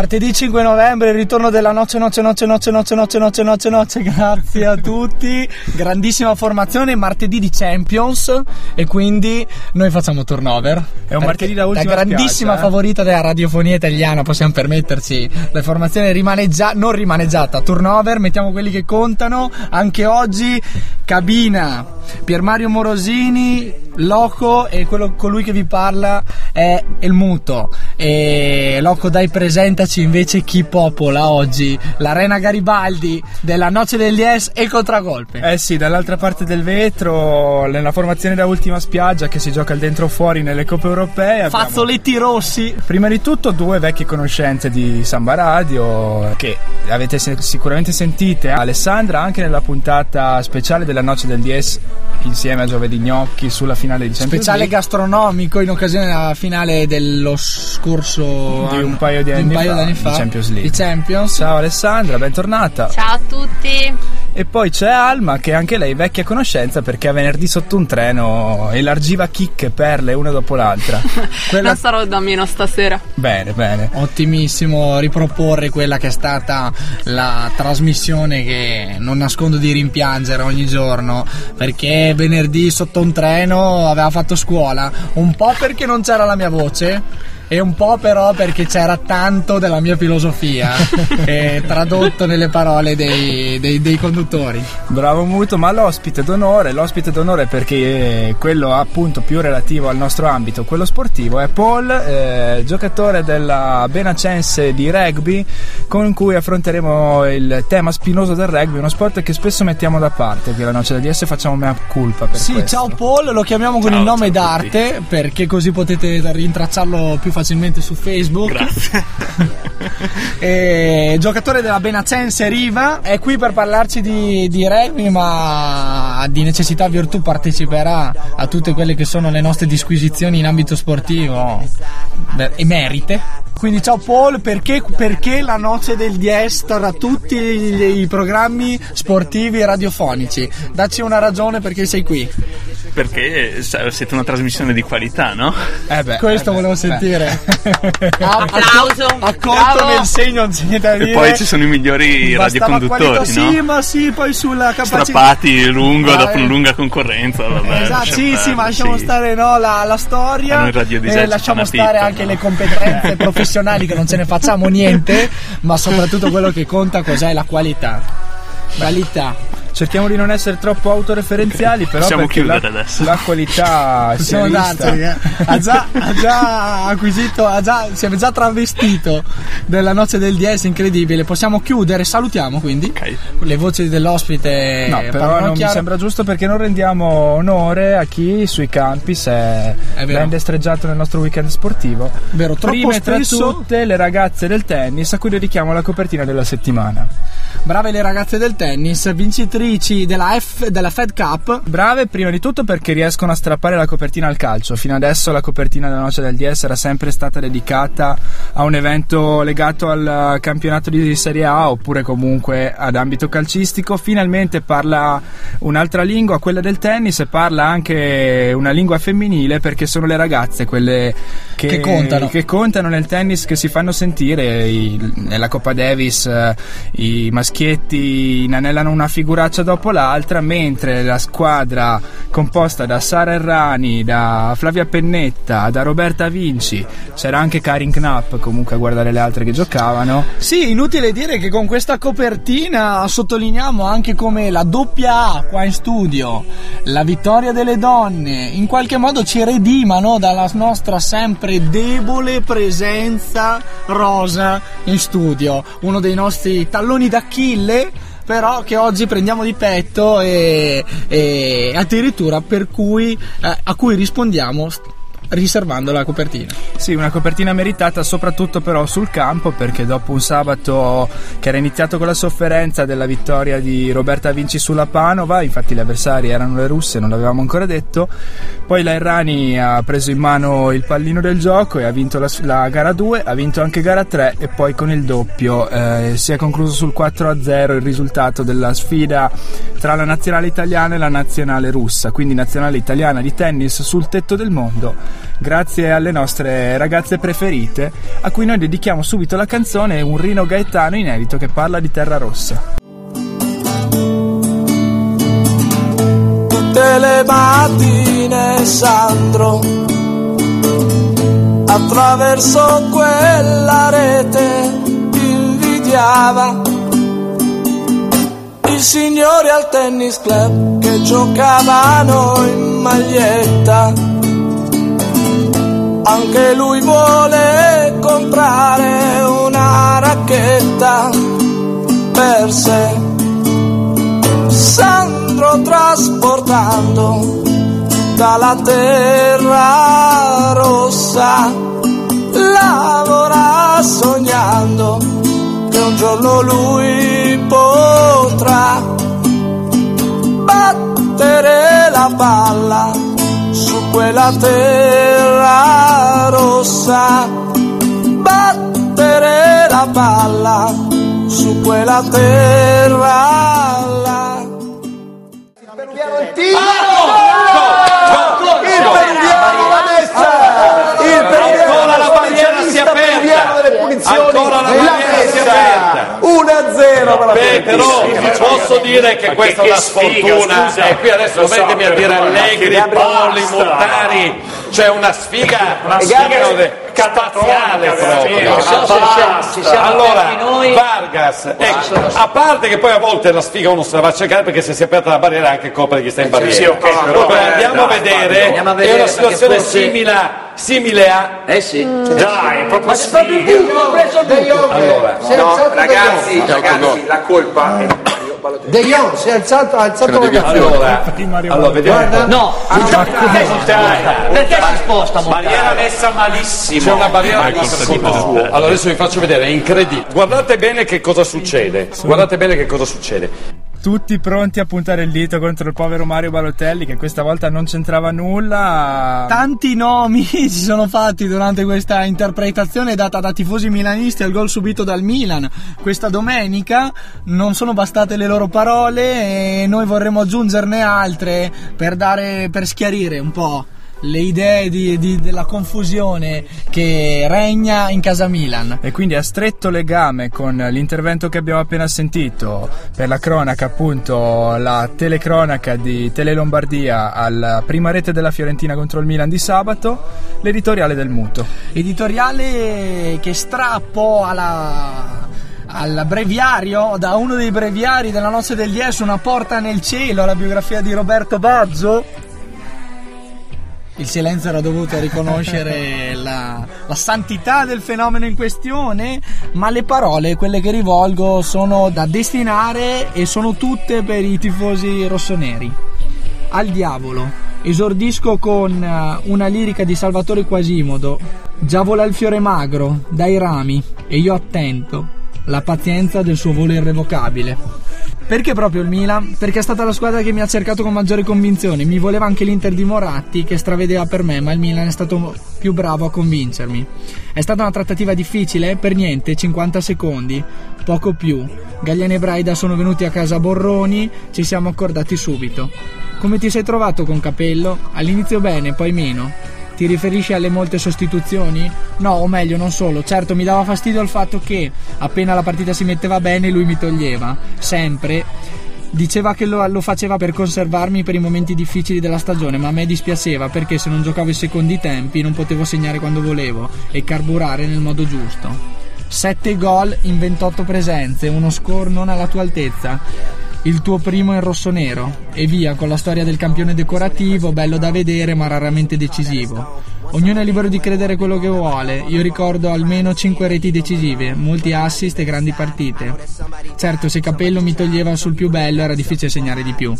Martedì 5 novembre, il ritorno della noce, noce, noce, noce, noce, noce, noce, noce, noce, grazie a tutti. Grandissima formazione, martedì di Champions e quindi noi facciamo turnover. È un martedì da ultima La grandissima spiaggia, eh? favorita della radiofonia italiana, possiamo permetterci. La formazione rimaneggia- non rimaneggiata, turnover, mettiamo quelli che contano. Anche oggi cabina, Pier Mario Morosini, Loco e quello, colui che vi parla è il muto. E Loco dai presentaci invece chi popola oggi l'Arena Garibaldi della Noce degli Es e il contragolpe. Eh sì, dall'altra parte del vetro, nella formazione da ultima spiaggia che si gioca al dentro o fuori nelle coppe europee. abbiamo- Fazzoletti rossi. Prima di tutto due vecchie conoscenze di Samba Radio che avete sicuramente sentite. Alessandra anche nella puntata speciale della Noce del 10 insieme a Giovedì Gnocchi sulla finale di Champions Speciale gastronomico in occasione della finale dello scorso Di anno- un paio di anni paio fa, d'anni di fa Champions League. di Champions. Ciao Alessandra, bentornata. Ciao a tutti. E poi c'è Alma che anche lei vecchia conoscenza perché a venerdì sotto un treno elargiva chicche, perle una dopo l'altra. Quella- Non sarò da meno stasera. bene, bene. Ottimissimo riproporre quella che è stata la trasmissione che non nascondo di rimpiangere ogni giorno perché venerdì sotto un treno aveva fatto scuola, un po' perché non c'era la mia voce e un po' però perché c'era tanto della mia filosofia eh, tradotto nelle parole dei, dei- dei conduttori. Bravo Muto, ma l'ospite d'onore, l'ospite d'onore perché eh, quello appunto più relativo al nostro ambito, quello sportivo, è Paul, eh, giocatore della Benacense di rugby, con cui affronteremo il tema spinoso del rugby, uno sport che spesso mettiamo da parte qui alla Noce del DS e facciamo mea culpa per Sì, questo. ciao Paul, lo chiamiamo con Ciao, il nome d'arte perché così potete rintracciarlo più facilmente su Facebook. Grazie. E, giocatore della Benacense Riva, è qui per parlarci di, di rugby, ma di necessità virtù parteciperà a tutte quelle che sono le nostre disquisizioni in ambito sportivo beh, emerite. Quindi ciao Paul, perché, perché la noce del Dies tra tutti i, i programmi sportivi e radiofonici? Dacci una ragione perché sei qui. Perché siete una trasmissione di qualità, no? Eh beh, Questo eh beh, volevo beh. sentire. Applauso. Accolto nel segno, non c'è niente da dire. E poi ci sono i migliori Bastava radioconduttori, qualità, no? Sì, ma sì, poi sulla capacità. Strappati lungo dopo una lunga concorrenza. Vabbè, Esatto, lascia sì, sì, ma lasciamo sì. stare no, la, la storia A noi Radio e ci lasciamo stare anche no? le competenze professionali che non ce ne facciamo niente, ma soprattutto quello che conta cos'è la qualità. Qualità. Cerchiamo di non essere troppo autoreferenziali, però Possiamo perché la, chiudere adesso. la qualità si è Possiamo vista. eh. ha, già, ha già acquisito, ha già, si è già travestito della noce del DS, incredibile. Possiamo chiudere, salutiamo quindi. Ok. Le voci dell'ospite. No, però non mi chiaro. sembra giusto perché non rendiamo onore a chi sui campi si è, È ben destreggiato nel nostro weekend sportivo. Vero, troppo Prime tra spesso- tutte le ragazze del tennis a cui dedichiamo la copertina della settimana. Brave le ragazze del tennis, vincitrici della, F, della Fed Cup. Brave prima di tutto perché riescono a strappare la copertina al calcio. Fino adesso la copertina della noce del DS era sempre stata dedicata a un evento legato al campionato di Serie A oppure comunque ad ambito calcistico. Finalmente parla un'altra lingua, quella del tennis, e parla anche una lingua femminile perché sono le ragazze quelle che, Che contano. che contano nel tennis che si fanno sentire. I- nella Coppa Davis eh, i maschietti inanellano una figuraccia dopo l'altra, mentre la squadra composta da Sara Errani, da Flavia Pennetta, da Roberta Vinci, c'era anche Karin Knapp comunque a guardare le altre che giocavano. Sì, inutile dire che con questa copertina sottolineiamo anche come la doppia A qua in studio, la vittoria delle donne, in qualche modo ci redimano dalla nostra sempre debole presenza rosa in studio, uno dei nostri talloni d'Achille però che oggi prendiamo di petto e, e addirittura per cui, eh, a cui rispondiamo riservando la copertina. Sì, una copertina meritata soprattutto però sul campo perché dopo un sabato che era iniziato con la sofferenza della vittoria di Roberta Vinci sulla Panova, infatti gli avversari erano le russe, non l'avevamo ancora detto, poi la Errani ha preso in mano il pallino del gioco e ha vinto la, la gara 2, ha vinto anche gara 3 e poi con il doppio eh, si è concluso sul 4-0 il risultato della sfida tra la nazionale italiana e la nazionale russa, quindi nazionale italiana di tennis sul tetto del mondo, grazie alle nostre ragazze preferite, a cui noi dedichiamo subito la canzone Un Rino Gaetano inedito che parla di terra rossa. Tutte le mattine Sandro attraverso quella rete invidiava i signori al tennis club che giocavano in maglietta. Anche lui vuole comprare una racchetta per sé. Sandro trasportando dalla terra rossa lavora sognando che un giorno lui potrà battere la palla su quella terra rossa, battere la palla su quella terra là. Perdiamo la messa! Il Ancora la bandiera si è aperta. delle punizioni Ancora la la bandiera si è aperta. messa 1-0 per la Beh, però Fiorentina. posso dire che questa è una sfortuna e qui adesso mettetemi a dire Allegri, Polli, Montari, c'è una sfiga, una sfiga spaziale proprio. Allora, Vargas, ecco, a parte che poi a volte la sfiga uno se la va a cercare perché se si è aperta la barriera è anche colpa di chi sta in barriera. sì, ok, però Poi dai, andiamo a dai, vedere, andiamo a è vedere una perché situazione forse- simile, simile a Eh sì. Dai, proprio allora, No, ragazzi, ragazzi, la colpa è De Jong si è alzato, ha alzato la gazzetta. allora, allora vediamo. No, perché si sposta Barriera messa malissimo. C'è una barriera messa. Allora adesso vi faccio vedere, è incredibile. Guardate bene che cosa succede. Guardate bene che cosa succede. Tutti pronti a puntare il dito contro il povero Mario Balotelli che questa volta non c'entrava nulla. Tanti nomi si sono fatti durante questa interpretazione data da tifosi milanisti al gol subito dal Milan questa domenica. Non sono bastate le loro parole e noi vorremmo aggiungerne altre per, dare, per schiarire un po' le idee di- di- della confusione che regna in casa Milan. E quindi a stretto legame con l'intervento che abbiamo appena sentito per la cronaca, appunto la telecronaca di Tele Lombardia alla prima rete della Fiorentina contro il Milan di sabato, l'editoriale del muto. editoriale che strappo alla al breviario da uno dei breviari della notte del 10 una porta nel cielo la biografia di Roberto Baggio il silenzio era dovuto a riconoscere la, la santità del fenomeno in questione, ma le parole, quelle che rivolgo, sono da destinare e sono tutte per i tifosi rossoneri. Al diavolo. Esordisco con eh, una lirica di Salvatore Quasimodo. Già vola il fiore magro, dai rami, e io attento, la pazienza del suo volo irrevocabile. Perché proprio il Milan? Perché è stata la squadra che mi ha cercato con maggiore convinzione. Mi voleva anche l'Inter di Moratti che stravedeva per me, ma il Milan è stato più bravo a convincermi. È stata una trattativa difficile? Per niente, 50 secondi, poco più. Gagliani e Braida sono venuti a casa Borroni, ci siamo accordati subito. Come ti sei trovato con Capello? All'inizio bene, poi meno. Ti riferisci alle molte sostituzioni? No, o meglio, non solo. Certo, mi dava fastidio il fatto che appena la partita si metteva bene, lui mi toglieva. Sempre. Diceva che lo, lo faceva per conservarmi per i momenti difficili della stagione, ma a me dispiaceva perché se non giocavo i secondi tempi non potevo segnare quando volevo e carburare nel modo giusto. 7 gol in 28 presenze, uno score non alla tua altezza. Il tuo primo in rosso-nero e via con la storia del campione decorativo, bello da vedere ma raramente decisivo. Ognuno è libero di credere quello che vuole. Io ricordo almeno 5 reti decisive, molti assist e grandi partite. Certo, se Capello mi toglieva sul più bello era difficile segnare di più.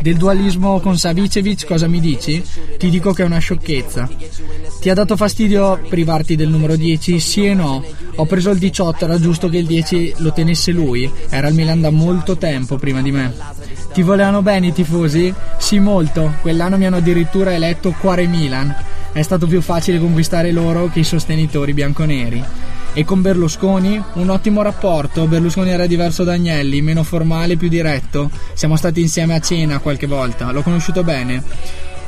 Del dualismo con Savicevic cosa mi dici? Ti dico che è una sciocchezza. Ti ha dato fastidio privarti del numero 10? Sì e no. Ho preso il 18, era giusto che il 10 lo tenesse lui. Era il Milan da molto tempo prima di me. Ti volevano bene i tifosi? Sì, molto. Quell'anno mi hanno addirittura eletto Cuore Milan. È stato più facile conquistare loro che i sostenitori bianconeri. E con Berlusconi? Un ottimo rapporto. Berlusconi era diverso da Agnelli, meno formale, più diretto. Siamo stati insieme a cena qualche volta. L'ho conosciuto bene.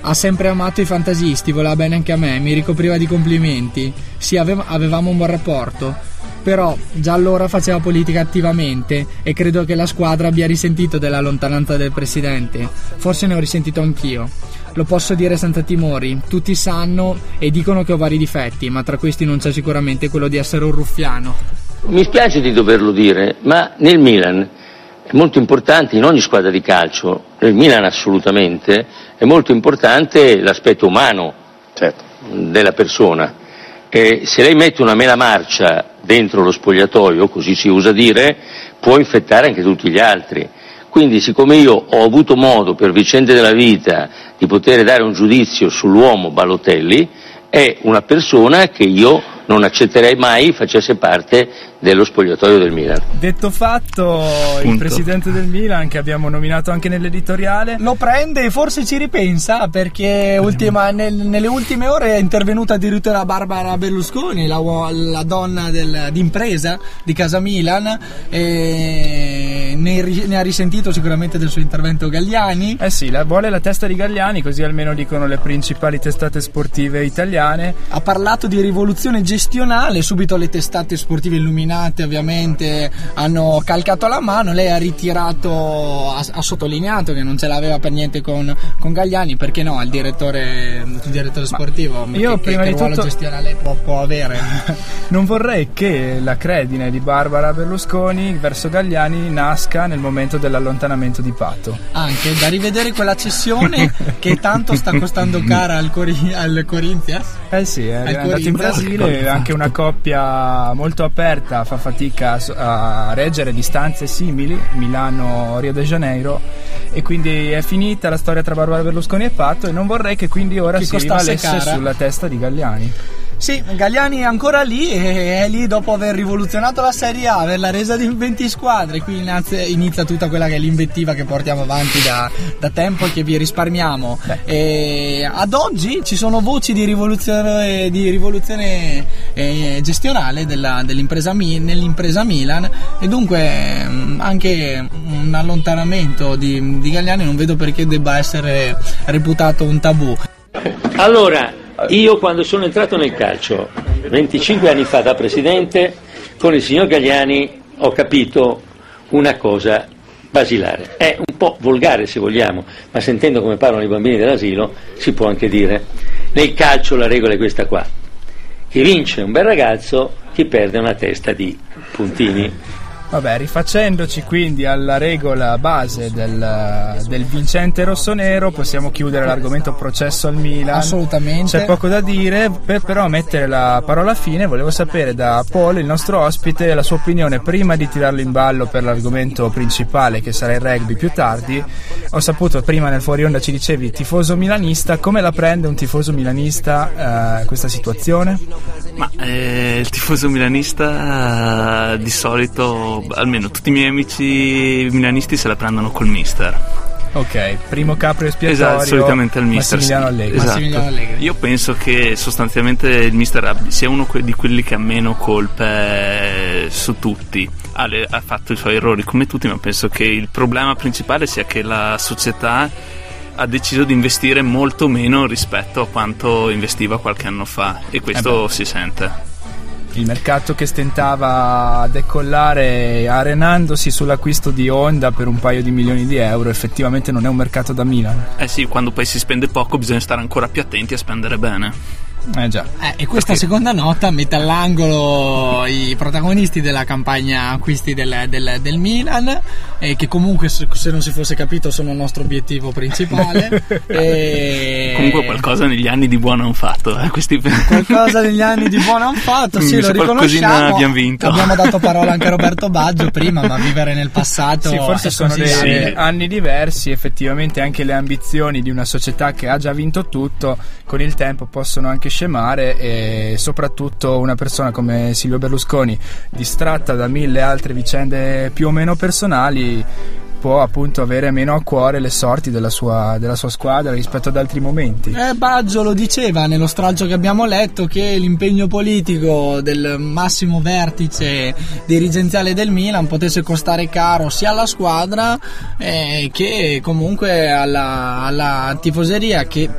Ha sempre amato i fantasisti, voleva bene anche a me, mi ricopriva di complimenti. Sì, ave- avevamo un buon rapporto. Però già allora faceva politica attivamente e credo che la squadra abbia risentito della lontananza del presidente. Forse ne ho risentito anch'io. Lo posso dire senza timori, tutti sanno e dicono che ho vari difetti, ma tra questi non c'è sicuramente quello di essere un ruffiano. Mi spiace di doverlo dire, ma nel Milan è molto importante, in ogni squadra di calcio, nel Milan assolutamente, è molto importante l'aspetto umano della persona. E se lei mette una mela marcia dentro lo spogliatoio, così si usa dire, può infettare anche tutti gli altri. Quindi siccome io ho avuto modo per vicende della vita di poter dare un giudizio sull'uomo Balotelli, è una persona che io non accetterei mai facesse parte dello spogliatoio del Milan. Detto fatto, il Punto. presidente del Milan, che abbiamo nominato anche nell'editoriale, Lo prende e forse ci ripensa perché ultima- nel- nelle ultime ore è intervenuta addirittura Barbara Berlusconi, la, la donna del- d'impresa di Casa Milan, e ne, ne ha risentito sicuramente del suo intervento Gagliani. Eh sì, la, vuole la testa di Gagliani, così almeno dicono le principali testate sportive italiane. Ha parlato di rivoluzione gestionale, subito le testate sportive illuminate ovviamente hanno calcato la mano, lei ha ritirato, ha, ha sottolineato che non ce l'aveva per niente con, con Gagliani, perché no, il direttore, il direttore sportivo, ma io che, prima che di ruolo tutto- gestionale può, può avere? Non vorrei che la credine di Barbara Berlusconi verso Gagliani nasca nel momento dell'allontanamento di Pato. Anche da rivedere quella cessione che tanto sta costando cara al, Cori- al Corinthians. Eh sì, è Al andato in Corinthians. Brasile, anche una coppia molto aperta fa fatica a reggere distanze simili, Milano-Rio de Janeiro, e quindi è finita la storia tra Barbara Berlusconi e Pato e non vorrei che quindi ora Che si rivalesse cara. sulla testa di Gagliani. Sì, Gagliani è ancora lì e è lì dopo aver rivoluzionato la Serie A, averla resa di 20 squadre. Qui inizia, inizia tutta quella che è l'invettiva che portiamo avanti da, da tempo e che vi risparmiamo. E ad oggi ci sono voci di rivoluzione, di rivoluzione eh, gestionale della- dell'impresa nell'impresa Milan e dunque mm, anche un allontanamento di, di Gagliani non vedo perché debba essere reputato un tabù. Allora, io quando sono entrato nel calcio, 25 anni fa da presidente, con il signor Gagliani ho capito una cosa basilare. È un po' volgare se vogliamo, ma sentendo come parlano i bambini dell'asilo si può anche dire. Nel calcio la regola è questa qua. Chi vince è un bel ragazzo, chi perde una testa di puntini. Vabbè, rifacendoci quindi alla regola base del, del vincente rossonero, possiamo chiudere l'argomento processo al Milan. Assolutamente. C'è poco da dire, per però mettere la parola fine, volevo sapere da Paul, il nostro ospite, la sua opinione prima di tirarlo in ballo per l'argomento principale che sarà il rugby più tardi. Ho saputo prima nel fuori onda ci dicevi tifoso milanista, come la prende un tifoso milanista eh, questa situazione? Ma eh, il tifoso milanista eh, di solito, almeno tutti i miei amici milanisti se la prendono col mister. Ok, primo capro espiatorio. Esatto, solitamente al mister. Massimiliano. Allegri. Esatto. Massimiliano Allegri. Io penso che sostanzialmente il mister sia uno di quelli che ha meno colpe su tutti. Ha, le- ha fatto i suoi errori come tutti, ma penso che il problema principale sia che la società ha deciso di investire molto meno rispetto a quanto investiva qualche anno fa e questo si sente. Il mercato che stentava a decollare arenandosi sull'acquisto di Honda per un paio di milioni di euro effettivamente non è un mercato da Milan. Eh sì, quando poi si spende poco bisogna stare ancora più attenti a spendere bene. Eh già. Eh, e questa seconda nota mette all'angolo i protagonisti della campagna acquisti del, del, del Milan e che comunque se, non si fosse capito sono il nostro obiettivo principale. e... Comunque qualcosa negli anni di buono hanno fatto. Eh, questi... Qualcosa negli anni di buono hanno fatto, sì, lo riconosciamo. abbiamo vinto. Abbiamo dato parola anche a Roberto Baggio prima, ma vivere nel passato Sì, forse è sono dei anni diversi, effettivamente anche le ambizioni di una società che ha già vinto tutto con il tempo possono anche scemare e soprattutto una persona come Silvio Berlusconi, distratta da mille altre vicende più o meno personali, può appunto avere meno a cuore le sorti della sua, della sua squadra rispetto ad altri momenti. Eh, Baggio lo diceva nello stralcio che abbiamo letto che l'impegno politico del massimo vertice dirigenziale del Milan potesse costare caro sia alla squadra eh, che comunque alla, alla tifoseria che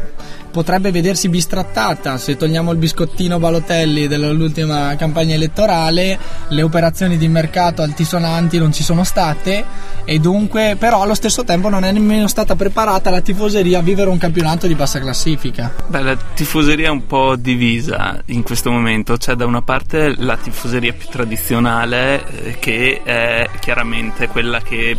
potrebbe vedersi bistrattata se togliamo il biscottino Balotelli dell'ultima campagna elettorale le operazioni di mercato altisonanti non ci sono state e dunque però allo stesso tempo non è nemmeno stata preparata la tifoseria a vivere un campionato di bassa classifica Beh, la tifoseria è un po' divisa in questo momento. C'è da una parte la tifoseria più tradizionale, eh, che è chiaramente quella che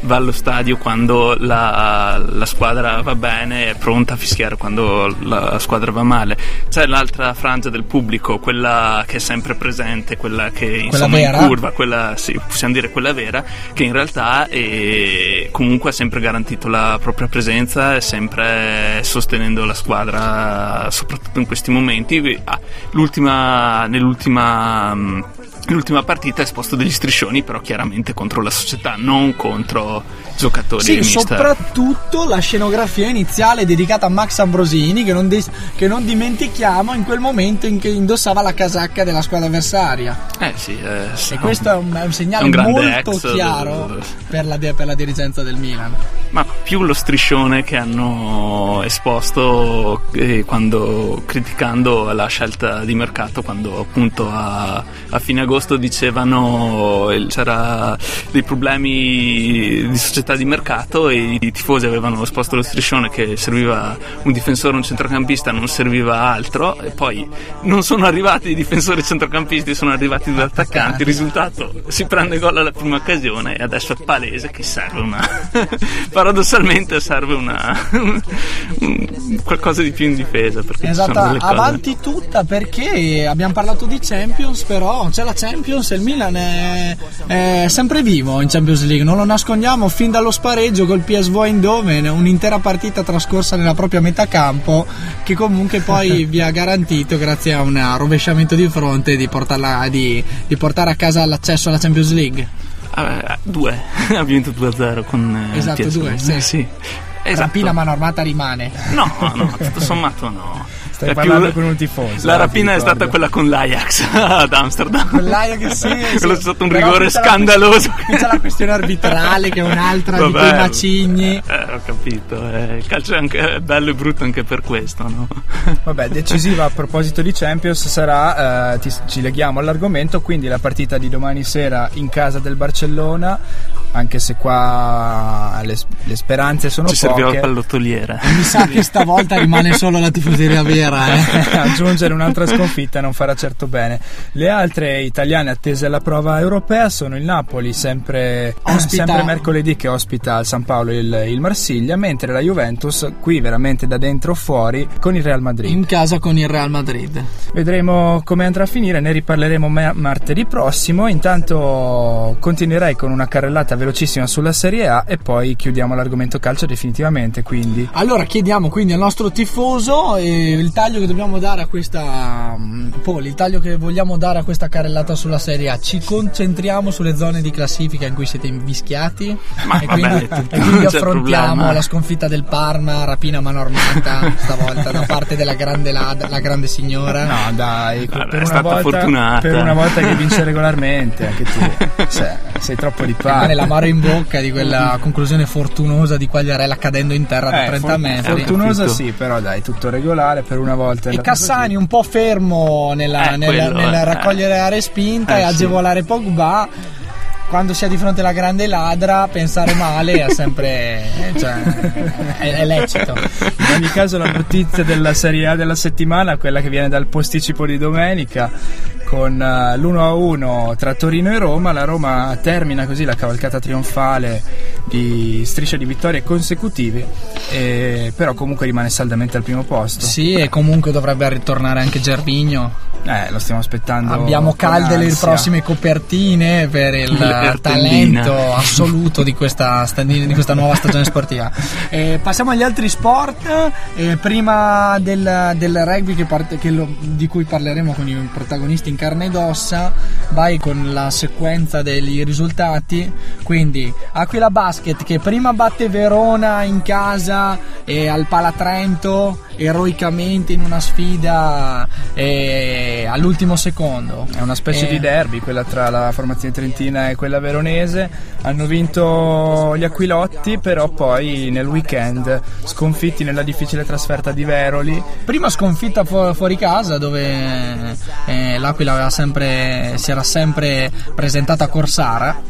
va allo stadio quando la, la squadra va bene, è pronta a fischiare quando la squadra va male. C'è l'altra frangia del pubblico, quella che è sempre presente, quella che insomma vera? in curva, quella sì, possiamo dire quella vera, che in realtà eh, comunque ha sempre garantito la propria presenza e sempre sostenendo la squadra, soprattutto in questi momenti. Ah, l'ultima, nell'ultima. L'ultima partita ha esposto degli striscioni, però chiaramente contro la società, non contro giocatori. Sì, soprattutto la scenografia iniziale dedicata a Max Ambrosini, che non, dis- che non dimentichiamo in quel momento in che indossava la casacca della squadra avversaria. Eh sì, eh, sì, E questo è un, è un è segnale un molto chiaro eh, per la, per la dirigenza del Milan. Ma più lo striscione che hanno esposto eh, quando criticando la scelta di mercato, quando appunto a, a fine agosto dicevano c'era dei problemi di società di mercato e i tifosi avevano esposto lo striscione che serviva un difensore, un centrocampista, non serviva altro e poi non sono arrivati i difensori centrocampisti, sono arrivati due attaccanti. Il risultato si prende gol alla prima occasione e adesso è palese che serve una paradossalmente serve una un- qualcosa di più in difesa Esatto, avanti tutta perché abbiamo parlato di Champions, però c'è la Champions e il Milan è, è sempre vivo in Champions League, non lo nascondiamo fin dallo spareggio col PSV Eindhoven, un'intera partita trascorsa nella propria metà campo che comunque poi vi ha garantito grazie a un rovesciamento di fronte di, portarla, di, di portare a casa l'accesso alla Champions League. Ah, due ha vinto 2-0 con eh, Esatto, PSV. due, sì. Eh, sì. Esatto. Rapina mano armata rimane. no no tutto sommato no Stai È parlando più- con un tifoso. la eh, rapina è stata quella con l'Ajax ad Amsterdam Quell'Ajax sì, sì. quello è stato un Però rigore scandaloso Qui c'è la questione arbitrale che è un'altra di Vabbè, quei macigni. eh, ho capito eh, il calcio è, anche, è bello e brutto anche per questo no? Vabbè, decisiva a proposito di Champions sarà, eh, ti- ci leghiamo all'argomento, quindi la partita di domani sera in casa del Barcellona, anche se qua le, le speranze sono ci serviva il poche. pallottoliere Mi sa che stavolta rimane solo la tifoseria vera. Eh. Aggiungere un'altra sconfitta non farà certo bene. Le altre italiane attese alla prova europea sono il Napoli, sempre, Ospita- sempre mercoledì che ospita al San Paolo il, il Marsiglia, mentre la Juventus qui veramente da dentro o fuori con il Real Madrid. In casa con il Real Madrid. Vedremo come andrà a finire, ne riparleremo ma- martedì prossimo. Intanto continuerei con una carrellata velocissima sulla Serie A e poi chiudiamo l'argomento calcio definitivamente. Quindi Allora chiediamo quindi al nostro tifoso eh, il taglio che dobbiamo dare a questa mm, Poli, il taglio che vogliamo dare a questa carrellata sulla Serie A. Ci concentriamo sulle zone di classifica in cui siete invischiati Ma e vabbè, quindi, tutto, e quindi affrontiamo problema. la sconfitta del Parma, rapina mano armata stavolta da parte della grande, la, la grande signora. No, dai, Vabbè, per, è una stata volta, per una volta che vince regolarmente, anche tu. Cioè, sei troppo di parte. L'amaro in bocca di quella conclusione fortunosa di Quagliarella cadendo in terra da Eh, 30 for- metri. Fortunosa sì, però dai, tutto regolare per una volta. E Cassani un po' fermo nella- Eh, nel, quello, nel eh. raccogliere la respinta Eh, e sì. agevolare Pogba. Quando si è di fronte alla grande ladra, pensare male è sempre. eh, cioè, è, è lecito. In ogni caso la notizia della Serie A della settimana, quella che viene dal posticipo di domenica, con eh, l'1-1 tra Torino e Roma, la Roma termina così la cavalcata trionfale di strisce di vittorie consecutive, e- però comunque rimane saldamente al primo posto. Sì, e comunque dovrebbe ritornare anche Gervigno. Eh, lo stiamo aspettando. Abbiamo calde le prossime copertine per il talento assoluto di questa, sta- di questa nuova stagione sportiva. Eh, passiamo agli altri sport. Eh, prima del, del rugby che parte- che lo- di cui parleremo con i protagonisti in carne ed ossa, vai con la sequenza degli risultati. Quindi Aquila Basket che prima batte Verona in casa e al Palatrento eroicamente in una sfida eh, all'ultimo secondo. È una specie Eh, di derby, quella tra la formazione trentina e quella veronese. Hanno vinto gli Aquilotti, però poi nel weekend sconfitti nella difficile trasferta di Veroli. Prima sconfitta fu- fuori casa dove eh, l'Aquila aveva sempre, si era sempre presentata a Corsara.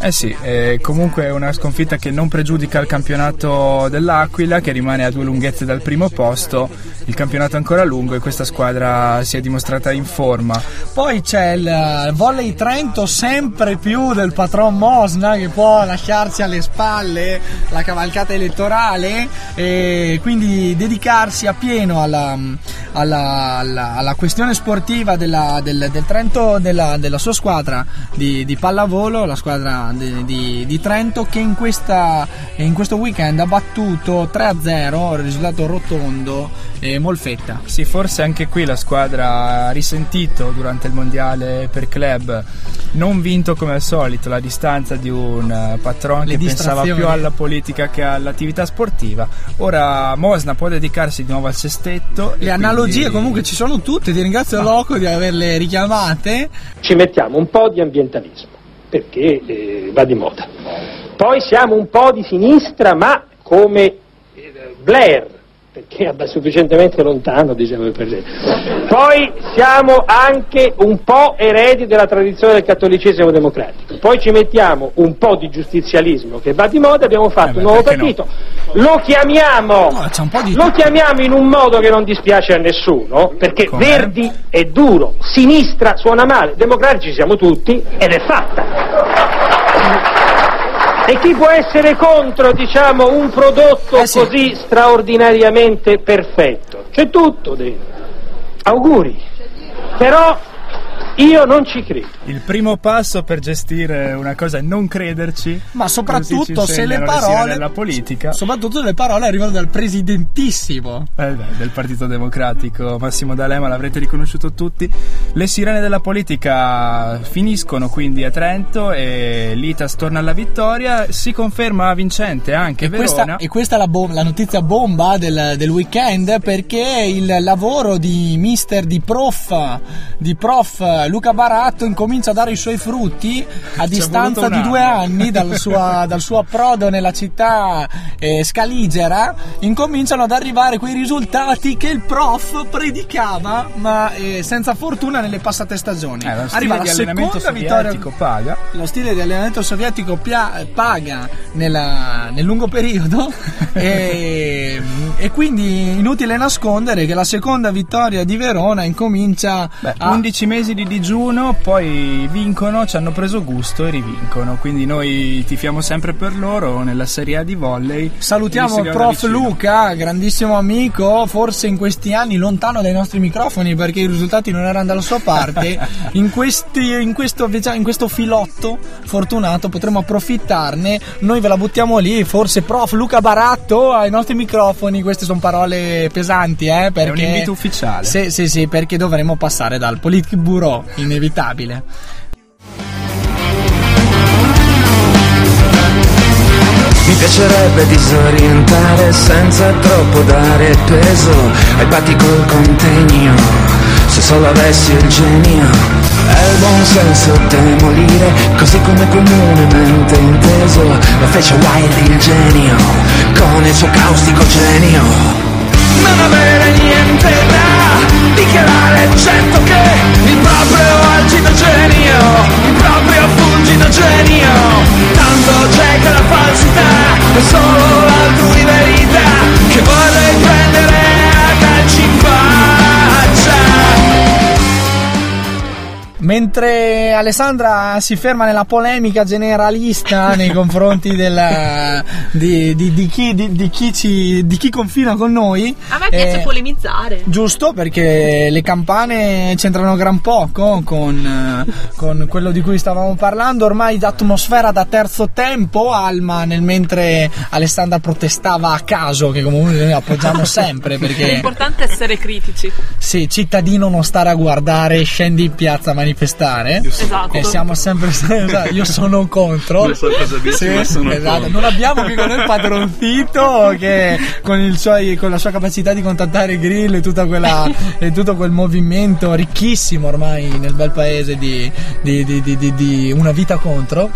Eh sì, eh, comunque è una sconfitta che non pregiudica il campionato dell'Aquila, che rimane a due lunghezze dal primo posto. Il campionato è ancora lungo e questa squadra si è dimostrata in forma. Poi c'è il volley Trento sempre più del patron Mosna che può lasciarsi alle spalle la cavalcata elettorale e quindi dedicarsi a pieno alla, alla- alla- alla questione sportiva della, del, del Trento, della, della sua squadra di, di pallavolo, la squadra di, di- di Trento che in, questa, in questo weekend ha battuto 3-0, risultato rotondo e Molfetta. Sì, forse anche qui la squadra ha risentito durante il mondiale per club, non vinto come al solito, la distanza di un eh, patron Le che pensava più alla politica che all'attività sportiva. Ora Mosna può dedicarsi di nuovo al sestetto. Le analogie quindi- comunque ci sono tutte, ti ringrazio Loco di averle richiamate. Ci mettiamo un po' di ambientalismo, perché eh, va di moda. Poi siamo un po' di sinistra, ma come eh, Blair, perché è sufficientemente lontano, diciamo per dire. Poi siamo anche un po' eredi della tradizione del cattolicesimo democratico. Poi ci mettiamo un po' di giustizialismo che va di moda, abbiamo fatto Eh beh, un nuovo perché no? partito. Lo chiamiamo No, di lo chiamiamo in un modo che non dispiace a nessuno, perché Com'è? Verdi è duro, sinistra suona male, democratici siamo tutti ed è fatta. E chi può essere contro, diciamo, un prodotto Eh sì. così straordinariamente perfetto? C'è tutto dentro. Auguri. Però io non ci credo. Il primo passo per gestire una cosa è non crederci. Ma soprattutto se le parole della politica. Soprattutto le parole arrivano dal presidentissimo. Eh beh, del Partito Democratico, Massimo D'Alema, l'avrete riconosciuto tutti. Le sirene della politica finiscono quindi a Trento e l'Itas torna alla vittoria, si conferma vincente anche E Verona. questa, e questa è la, bom- la notizia bomba del, del weekend perché il lavoro di mister di prof, di prof Luca Baratto incomincia a dare i suoi frutti a distanza di due anni dal, sua- dal suo approdo nella città eh, scaligera. Incominciano ad arrivare quei risultati che il prof predicava ma eh, senza fortuna nelle passate stagioni. Eh, arriva la seconda vittoria paga. lo stile di allenamento sovietico pia- paga nella- nel lungo periodo. E, e quindi inutile nascondere che la seconda vittoria di Verona incomincia Beh, a 11 mesi di digiuno, poi vincono, ci hanno preso gusto e rivincono. Quindi noi tifiamo sempre per loro nella Serie A di volley. Salutiamo il prof. Luca, grandissimo amico, forse in questi anni lontano dai nostri microfoni perché i risultati non erano dalla sua parte. in, questi- in questo, diciamo, in questo filotto fortunato potremmo approfittarne. Noi ve la buttiamo lì, forse prof Luca Baratto ai nostri microfoni. Queste sono parole pesanti, eh, perché È un invito ufficiale. Sì, sì, sì, perché dovremmo passare dal Politburo, inevitabile. Mi piacerebbe disorientare senza troppo dare peso ai patti col contegno. Se solo avessi il genio e il buon senso demolire, così come comunemente inteso, lo fece Wilde il genio, con il suo caustico genio. Non avere niente da dichiarare certo che il proprio agito genio, il proprio fulgido genio, tanto c'è che la falsità è solo l'altrui verità che vorrei prendere a calci in faccia. Mentre Alessandra si ferma nella polemica generalista nei confronti del, di, di- di chi, di- di chi ci- di chi confina con noi. A me piace eh, polemizzare. Giusto, perché le campane c'entrano gran poco con, con quello di cui stavamo parlando. Ormai atmosfera da terzo tempo, Alma, nel mentre Alessandra protestava a caso, che comunque noi appoggiamo sempre perché. È essere critici. Sì, cittadino non stare a guardare, scendi in piazza a manifestare. Esatto. E siamo sempre. esatto, Io sono contro. Non so cosa dici, Sì, esatto. contro. Non abbiamo qui con noi il padron Tito che con, il suoi- con la sua capacità di contattare Grill e, tutta quella, e tutto quel movimento ricchissimo ormai nel bel paese di, di- di- di- di- di una vita contro.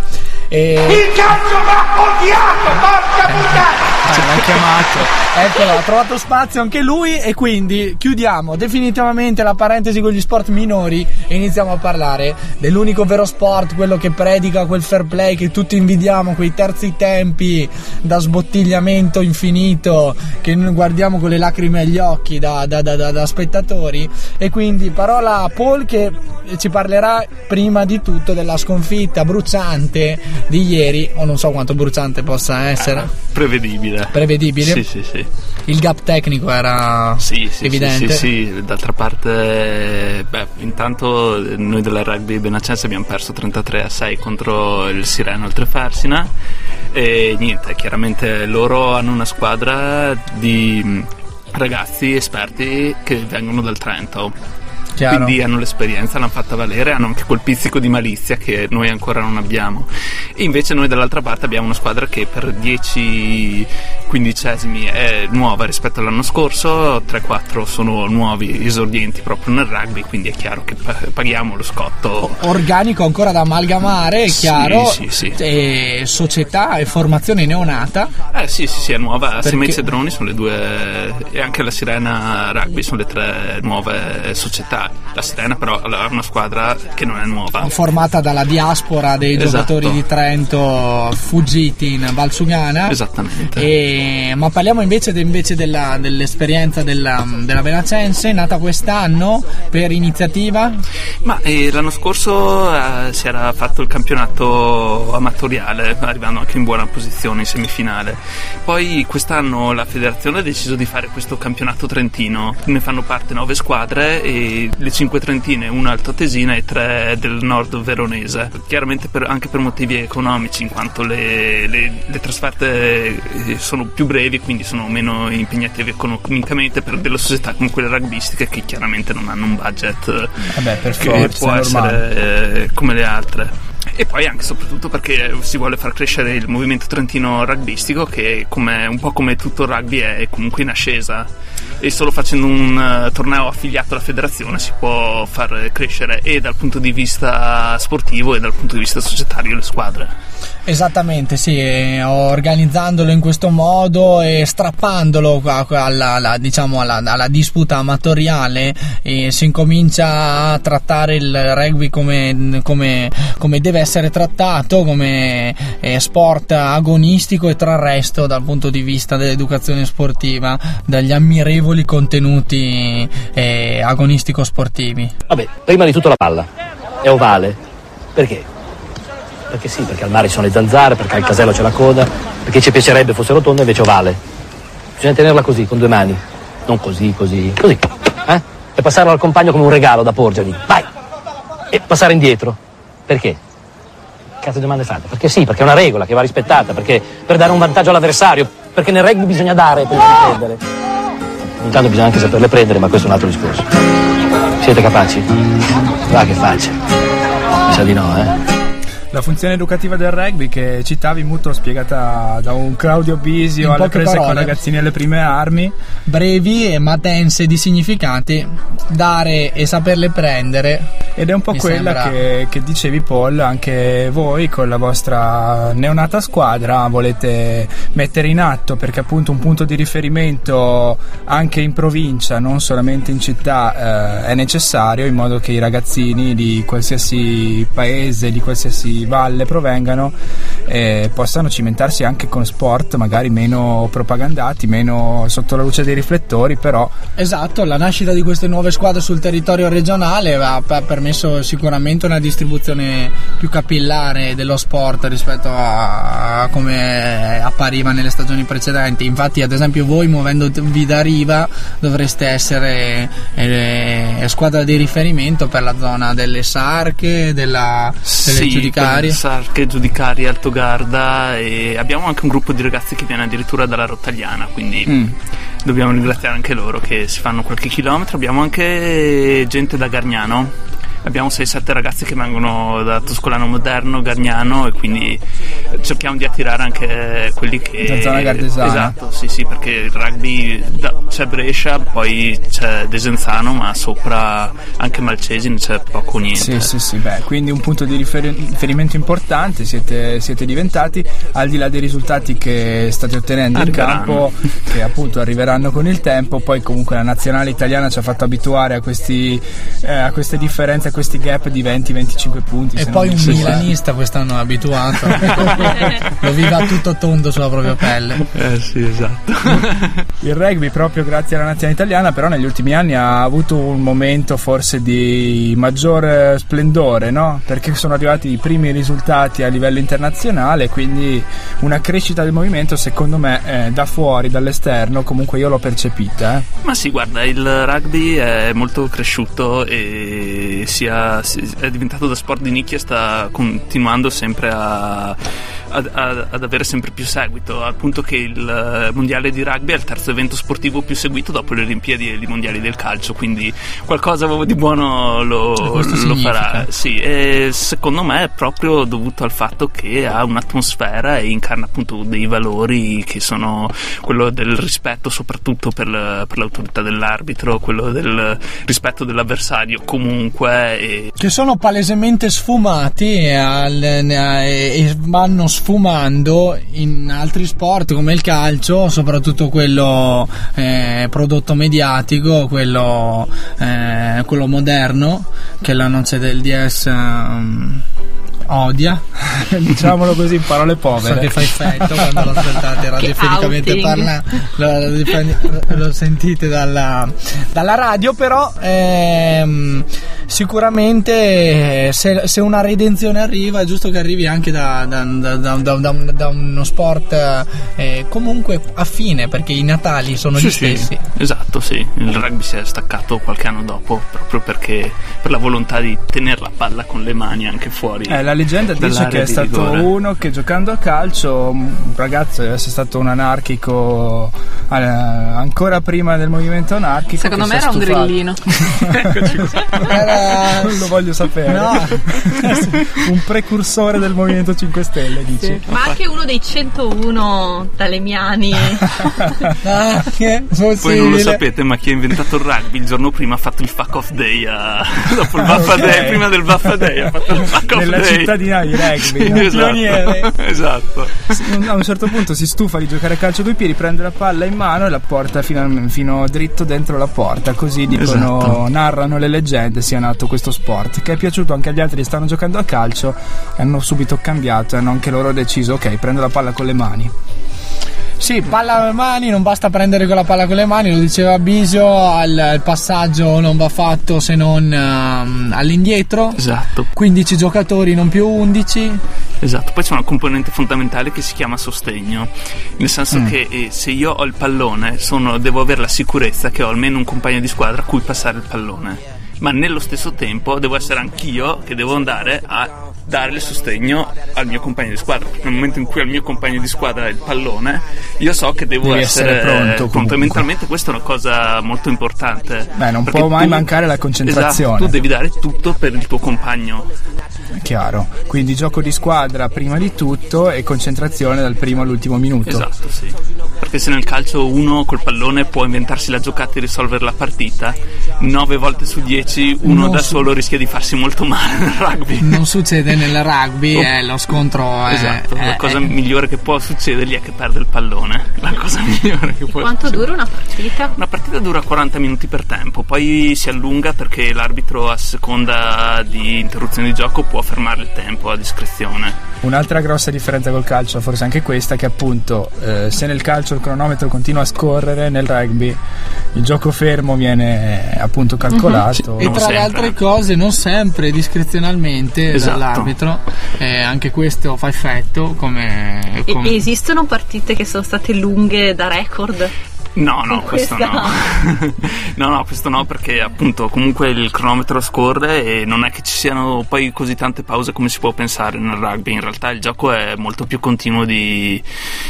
E... Il calcio va odiato, porca puttana! Ce l'ha chiamato. Eccolo, ha trovato spazio anche lui e quindi chiudiamo definitivamente la parentesi con gli sport minori e iniziamo a parlare dell'unico vero sport, quello che predica quel fair play che tutti invidiamo, quei terzi tempi da sbottigliamento infinito che noi guardiamo con le lacrime agli occhi da, da- da- da- da spettatori e quindi parola a Paul che ci parlerà prima di tutto della sconfitta bruciante di ieri o non so quanto bruciante possa essere Prevedibile. Prevedibile? Sì, sì, sì. Il gap tecnico era Sì, sì, evidente. Sì, sì, sì. d'altra parte, beh, intanto eh, noi della rugby benacense abbiamo perso 33 a 6 contro il Sireno al Trefarsina e niente, chiaramente loro hanno una squadra di mh, ragazzi esperti che vengono dal Trento. Chiaro. Quindi hanno l'esperienza, l'hanno fatta valere, hanno anche quel pizzico di malizia che noi ancora non abbiamo. E invece noi dall'altra parte abbiamo una squadra che per 10 quindicesimi è nuova rispetto all'anno scorso, 3-4 sono nuovi esordienti proprio nel rugby, quindi è chiaro che pa- paghiamo lo scotto. Organico ancora da amalgamare, è Sì, chiaro. sì, sì. E società e formazione neonata. Eh sì, sì, sì, è nuova. Perché- Assieme ai Cedroni sono le due, e anche la Sirena Rugby sono le tre nuove società. La Sirena però ha una squadra che non è nuova. Formata dalla diaspora dei Esatto. giocatori di Trento fuggiti in Valsugana. Esattamente. E- ma parliamo invece, de- invece della- dell'esperienza della, della Benacense, nata quest'anno per iniziativa. Ma eh, l'anno scorso eh, si era fatto il campionato amatoriale, arrivando anche in buona posizione in semifinale. Poi quest'anno la federazione ha deciso di fare questo campionato trentino. Ne fanno parte nove squadre e le cinque trentine, una altoatesina e tre del nord veronese. Chiaramente per- anche per motivi economici, in quanto le, le- le trasferte eh, sono più brevi, quindi sono meno impegnative economicamente per delle società come quelle rugbistiche che chiaramente non hanno un budget Vabbè, che forza, può essere eh, come le altre. E poi anche e soprattutto perché si vuole far crescere il movimento trentino rugbistico che un po' come tutto il rugby è comunque in ascesa e solo facendo un eh, torneo affiliato alla federazione si può far crescere e dal punto di vista sportivo e dal punto di vista societario le squadre. Esattamente, sì, organizzandolo in questo modo e strappandolo alla, alla- diciamo alla, alla disputa amatoriale si incomincia a trattare il rugby come, come- come deve essere trattato, come eh, sport agonistico e trarresto dal punto di vista dell'educazione sportiva, dagli ammirevoli contenuti eh, agonistico-sportivi. Vabbè, prima di tutto la palla. È ovale. Perché? Perché sì, perché al mare ci sono le zanzare, perché al casello c'è la coda, perché ci piacerebbe fosse rotonda invece ovale. Bisogna tenerla così, con due mani. Non così, così, così. Eh? E passarla al compagno come un regalo da porgergli. Vai! E passare indietro. Perché? Cazzo di domande fate? Perché sì, perché è una regola che va rispettata, perché per dare un vantaggio all'avversario, perché nel rugby bisogna dare prima di. Intanto bisogna anche saperle prendere, ma questo è un altro discorso. Siete capaci? Va che faccia. Mi sa di no, eh? La funzione educativa del rugby che citavi molto spiegata da un Claudio Bisio In alle prese con parole. ragazzini alle prime armi. Brevi ma dense di significati, dare e saperle prendere. Ed è un po' quella che, che dicevi Paul, anche voi con la vostra neonata squadra volete mettere in atto perché appunto un punto di riferimento anche in provincia, non solamente in città, eh, è necessario in modo che i ragazzini di qualsiasi paese, di qualsiasi di valle provengano eh, possano cimentarsi anche con sport magari meno propagandati, meno sotto la luce dei riflettori, però Esatto, la nascita di queste nuove squadre sul territorio regionale ha permesso sicuramente una distribuzione più capillare dello sport rispetto a, come appariva nelle stagioni precedenti. Infatti, ad esempio, voi muovendovi da riva dovreste essere eh, squadra di riferimento per la zona delle Sarche, della, delle Sì, giudicarie. Per Sarche, Giudicari, Altogarda e abbiamo anche un gruppo di ragazzi che viene addirittura dalla Rottagliana, quindi Mm. dobbiamo ringraziare anche loro che si fanno qualche chilometro. Abbiamo anche gente da Gargnano. Abbiamo 6-7 ragazzi che vengono da Toscolano Moderno, Gargnano e quindi cerchiamo di attirare anche quelli che... Da zona gardesana. Esatto, sì sì, perché il rugby da- c'è Brescia, poi c'è Desenzano, ma sopra anche Malcesine c'è poco niente. Sì, sì, sì, beh, quindi un punto di riferi- riferimento importante siete, siete diventati, al di là dei risultati che state ottenendo in Arriveranno. campo, che appunto arriveranno con il tempo, poi comunque la nazionale italiana ci ha fatto abituare a, questi, eh, a queste differenze, questi gap di 20-25 punti. E poi un mi milanista quest'anno è abituato, lo vive a tutto tondo sulla propria pelle. Eh sì, esatto. Il rugby, proprio grazie alla nazionale italiana, però negli ultimi anni ha avuto un momento forse di maggior eh, splendore, no? Perché sono arrivati i primi risultati a livello internazionale, quindi una crescita del movimento, secondo me, eh, da fuori, dall'esterno, comunque io l'ho percepita. eh. Ma sì, guarda, il rugby è molto cresciuto e sia, si- è diventato da sport di nicchia e sta continuando sempre a, a- a- ad avere sempre più seguito, al punto che il eh, mondiale di rugby è il terzo evento sportivo più seguito dopo le Olimpiadi e i mondiali del calcio, quindi qualcosa di buono lo, Questo lo farà. Sì, e secondo me è proprio dovuto al fatto che ha un'atmosfera e incarna appunto dei valori che sono quello del rispetto soprattutto per, per l'autorità dell'arbitro, quello del rispetto dell'avversario comunque e Che sono palesemente sfumati e, al- e- vanno sfumando in altri sport come il calcio, soprattutto quello eh, prodotto mediatico, quello, eh, quello moderno, che l'annuncio del DS ehm, odia. Diciamolo così in parole povere. So che fa effetto quando lo ascoltate radiofonicamente parla, lo, lo sentite dalla, dalla radio, però ehm, sicuramente eh, se, se una redenzione arriva è giusto che arrivi anche da, da- da- da- da- da un- da uno sport eh, comunque affine, perché i Natali sono Sì, gli sì, stessi. esatto, sì. Il rugby si è staccato qualche anno dopo proprio perché per la volontà di tenere la palla con le mani anche fuori. Eh, la leggenda dice che è di stato rigore. uno che giocando a calcio, un ragazzo deve essere stato un anarchico eh, ancora prima del movimento anarchico. Secondo me era un grillino. Era- Non lo voglio sapere. No. un precursore del Movimento 5 Stelle, dici? Ma anche uno dei 101 talemiani. Ah, che Voi non lo sapete, ma chi ha inventato il rugby il giorno prima ha fatto il fuck off day a... dopo il Buffa ok. Day, prima del Buffa Day ha fatto il fuck off Nella day. Cittadina di rugby. no? esatto. esatto. A un certo punto si stufa di giocare a calcio coi piedi, prende la palla in mano e la porta fino, fino dritto dentro la porta. Così dicono, Esatto. narrano le leggende, sia nato questo sport. Che è piaciuto anche agli altri che stanno giocando a calcio e hanno subito cambiato e hanno anche loro deciso: ok, prendo la palla con le mani. Sì, palla alle mani, non basta prendere con la palla con le mani, lo diceva Bisio, al, il passaggio non va fatto se non ehm, all'indietro. Esatto. 15 giocatori, non più 11. Esatto, poi c'è una componente fondamentale che si chiama sostegno, nel senso Mm. che eh, se io ho il pallone sono- devo avere la sicurezza che ho almeno un compagno di squadra a cui passare il pallone, ma nello stesso tempo devo essere anch'io che devo andare a dare il sostegno al mio compagno di squadra. Nel momento in cui al mio compagno di squadra ha il pallone, io so che devo essere, essere pronto, comunque. mentalmente questa è una cosa molto importante. Beh, non può mai tu- mancare la concentrazione. Esatto, tu devi dare tutto per il tuo compagno. Chiaro. Quindi gioco di squadra prima di tutto e concentrazione dal primo all'ultimo minuto. Esatto, sì. Che se nel calcio uno col pallone può inventarsi la giocata e risolvere la partita, 9 volte su 10 uno Non da su- solo rischia di farsi molto male nel rugby. Non succede nel rugby, eh, lo scontro è, Esatto, la è- cosa è- migliore che può succedergli è che perde il pallone. La cosa migliore che può Quanto succedere. dura una partita? Una partita dura 40 minuti per tempo, poi si allunga perché l'arbitro a seconda di interruzione di gioco può fermare il tempo a discrezione. Un'altra grossa differenza col calcio, forse anche questa, che appunto eh, se nel calcio il cronometro continua a scorrere, nel rugby il gioco fermo viene eh, appunto calcolato. E tra le altre cose, non sempre discrezionalmente Esatto. dall'arbitro, eh, anche questo fa effetto come, E- come- esistono partite che sono state lunghe da record? No, no, questo no. no, no, questo no, perché appunto comunque il cronometro scorre e non è che ci siano poi così tante pause come si può pensare nel rugby. In realtà il gioco è molto più continuo di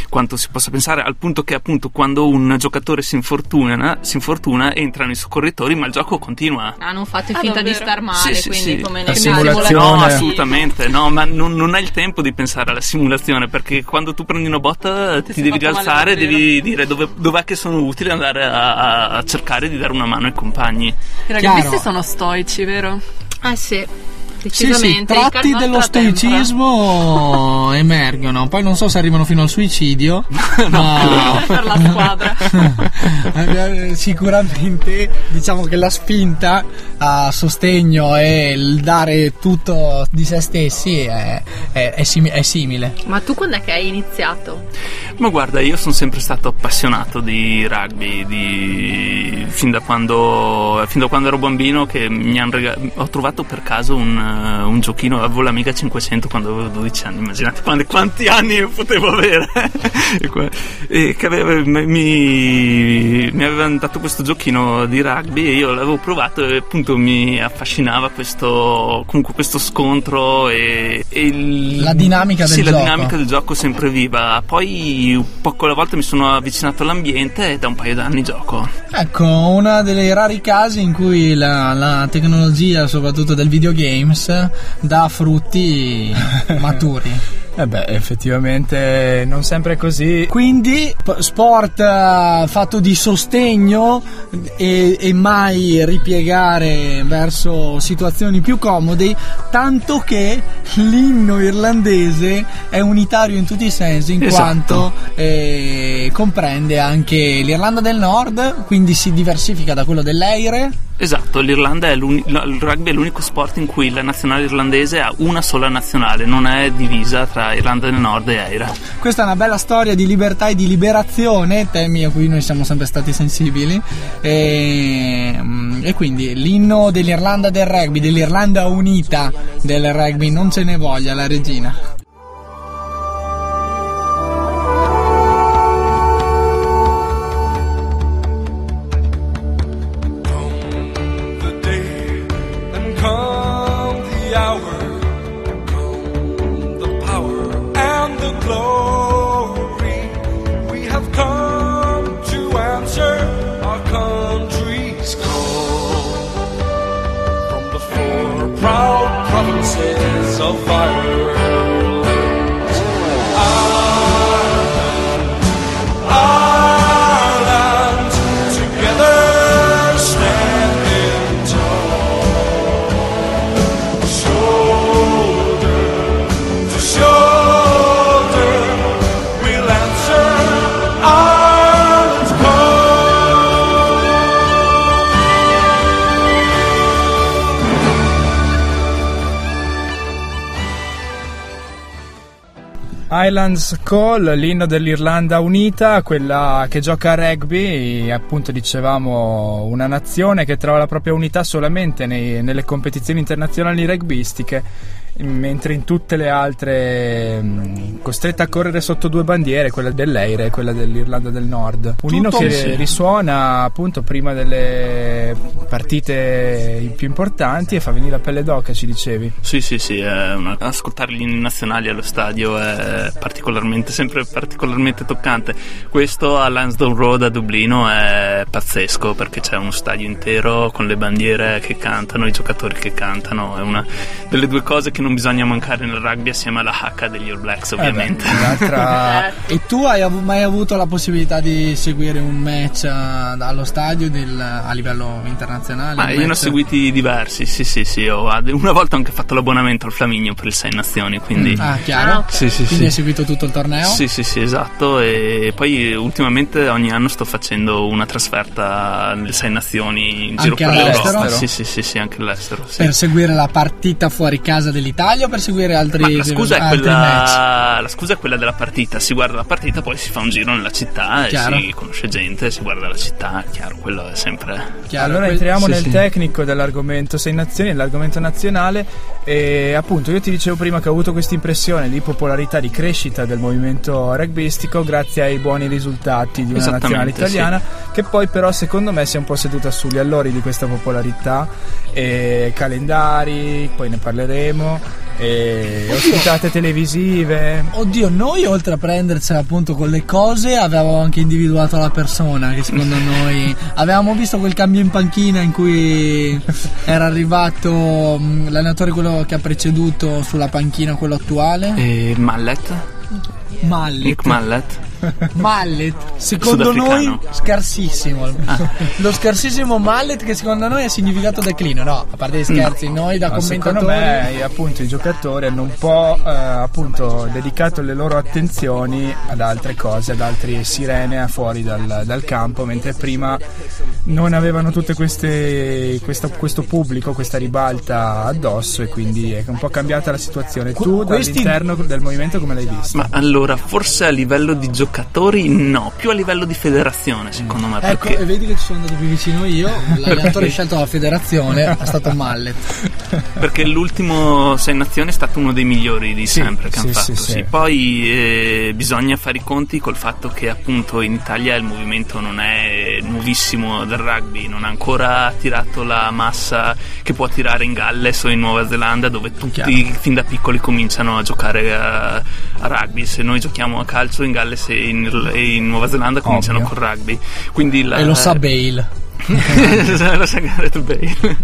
quanto si possa pensare, al punto che appunto quando un giocatore si infortuna, si infortuna entrano i soccorritori, ma il gioco continua. Ah, non fate Ah, finta di davvero? star male, Sì, quindi sì. come La nei simulazione. No, assolutamente, no, ma non, non hai il tempo di pensare alla simulazione perché quando tu prendi una botta ti, sei devi rialzare, devi dire dove, dov'è che sono utili e andare a, a- cercare di dare una mano ai compagni. I rugbisti sono stoici, vero? Eh sì, Sì, decisamente. sì, il tratti dello stoicismo emergono. Poi non so se arrivano fino al suicidio, ma per la squadra. Eh, sicuramente diciamo che la spinta a sostegno e il dare tutto di se stessi è, è- è simi- è simile. Ma tu quando è che hai iniziato? Ma guarda, io sono sempre stato appassionato di rugby, di- fin, da quando, fin da quando ero bambino che mi han rega- ho trovato per caso un, eh, un giochino, avevo l'Amiga 500 quando avevo 12 anni, immaginate quanti, quanti anni potevo avere. e, che aveva- mi, mi avevano dato questo giochino di rugby e io l'avevo provato e appunto mi affascinava questo, comunque questo scontro e, e il- La dinamica del sì, la gioco. dinamica del gioco sempre viva. Poi poco alla volta mi sono avvicinato all'ambiente e da un paio d'anni gioco. Ecco, uno dei rari casi in cui la, la tecnologia, soprattutto del videogames, dà frutti maturi. Eh beh, effettivamente non sempre è così. Quindi sport eh, fatto di sostegno e, e mai ripiegare verso situazioni più comodi, tanto che l'inno irlandese è unitario in tutti i sensi, in Esatto. quanto eh, comprende anche l'Irlanda del Nord, quindi si diversifica da quello dell'Eire. Esatto, l'Irlanda è il rugby è l'unico sport in cui la nazionale irlandese ha una sola nazionale, non è divisa tra Irlanda del Nord e Eira. Questa è una bella storia di libertà e di liberazione, temi a cui noi siamo sempre stati sensibili. E, mm, e quindi l'inno dell'Irlanda del rugby, dell'Irlanda unita del rugby, non ce ne voglia la regina. Highlands Call, l'inno dell'Irlanda Unita, quella che gioca a rugby, appunto dicevamo una nazione che trova la propria unità solamente nei- nelle competizioni internazionali rugbistiche, mentre in tutte le altre mh, costretta a correre sotto due bandiere, quella dell'Eire e quella dell'Irlanda del Nord. Un inno che sì. risuona appunto prima delle partite più importanti e fa venire la pelle d'oca, ci dicevi. Sì, sì, sì, una- ascoltare gli inni nazionali allo stadio è particolarmente, sempre particolarmente toccante. Questo a Lansdowne Road a Dublino è pazzesco perché c'è uno stadio intero con le bandiere che cantano, i giocatori che cantano, è una delle due cose che non bisogna mancare nel rugby assieme alla H degli All Blacks ovviamente. e tu hai av- mai avuto la possibilità di seguire un match uh, allo stadio del, a livello internazionale? Ma io ne ho match? seguiti diversi, sì sì sì, ho, una volta ho anche fatto l'abbonamento al Flaminio per il Sei Nazioni, quindi... Ah, chiaro? Sì, sì, Quindi sì. hai seguito tutto il torneo? Sì, sì, sì, esatto. E poi ultimamente ogni anno sto facendo una trasferta nelle sei nazioni in giro Anche per all'estero? l'Europa. Sì, sì, sì, sì, anche all'estero. Sì. Per seguire la partita fuori casa dell'Italia o per seguire altri, Ma la scusa, è altri match? La scusa è quella della partita, si guarda la partita, poi si fa un giro nella città Chiaro. e si conosce gente, si guarda la città, chiaro, quello è sempre... allora entriamo Sì, nel sì. tecnico dell'argomento Sei Nazioni, dell'argomento nazionale e appunto io ti dicevo prima che ho avuto questa impressione di popolarità, di crescita del movimento rugbyistico grazie ai buoni risultati di una nazionale italiana che poi però secondo me si è un po' seduta sugli allori di questa popolarità e calendari, poi ne parleremo e ospitate televisive. Oddio, noi oltre a prendercela appunto con le cose avevamo anche individuato la persona che secondo noi avevamo visto quel cambio in panchina in cui era arrivato mh, l'allenatore quello che ha preceduto sulla panchina quello attuale. E Mallet? Mallet. Nick Mallet? Mallet. Secondo noi scarsissimo. Lo scarsissimo Mallet che secondo noi ha significato declino no? A parte gli scherzi noi da No, secondo commentatori. me appunto i giocatori hanno un po' eh, appunto dedicato le loro attenzioni ad altre cose, ad altre sirene fuori dal, dal campo, mentre prima non avevano tutte queste questo, questo pubblico, questa ribalta addosso e quindi è un po' cambiata la situazione. Tu questi- dall'interno del movimento come l'hai visto? Ma allora, forse a livello di giocatori no, più a livello di federazione secondo me, Ecco, perché... e vedi che ci sono andato più vicino io. L'allenatore scelto dalla federazione è stato Mallet. Perché l'ultimo Sei Nazioni è stato uno dei migliori di sempre che sì, hanno sì, fatto. sì. sì. Poi eh, bisogna fare i conti col fatto che appunto in Italia il movimento non è nuovissimo del rugby, non ha ancora tirato la massa che può tirare in Galles o in Nuova Zelanda dove tutti fin da piccoli cominciano a giocare a, a rugby. Se noi giochiamo a calcio in Galles e in, e in Nuova Zelanda cominciano Ovvio. col rugby. Quindi la- E lo sa Bale. Lo sa Gareth Bale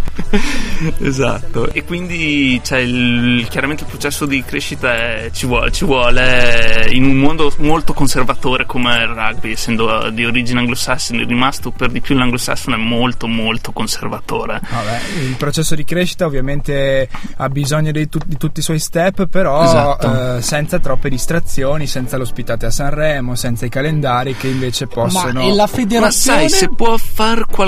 esatto. E quindi cioè, il- chiaramente il processo di crescita è- ci, vuole, ci vuole in un mondo molto conservatore come il rugby essendo di origine anglosassone rimasto per di più l'anglosassone è molto molto conservatore. Vabbè, il processo di crescita ovviamente ha bisogno di, tu- di tutti i suoi step, però Esatto. eh, senza troppe distrazioni, senza l'ospitate a Sanremo, senza i calendari che invece possono... ma sai se può far qualcosa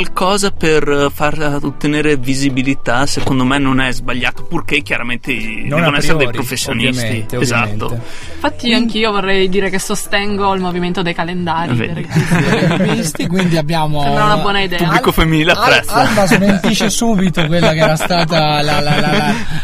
per eh, far ottenere visibilità secondo me non è sbagliato purché chiaramente Non devono a essere dei priori, professionisti ovviamente, esatto ovviamente. Infatti anch'io vorrei dire che sostengo il movimento dei calendari. Vedi. perché- Visti, quindi abbiamo Sembra una buona idea. pubblico femminile Al- apprezza Alba smentisce subito quella che era stata la- la- la-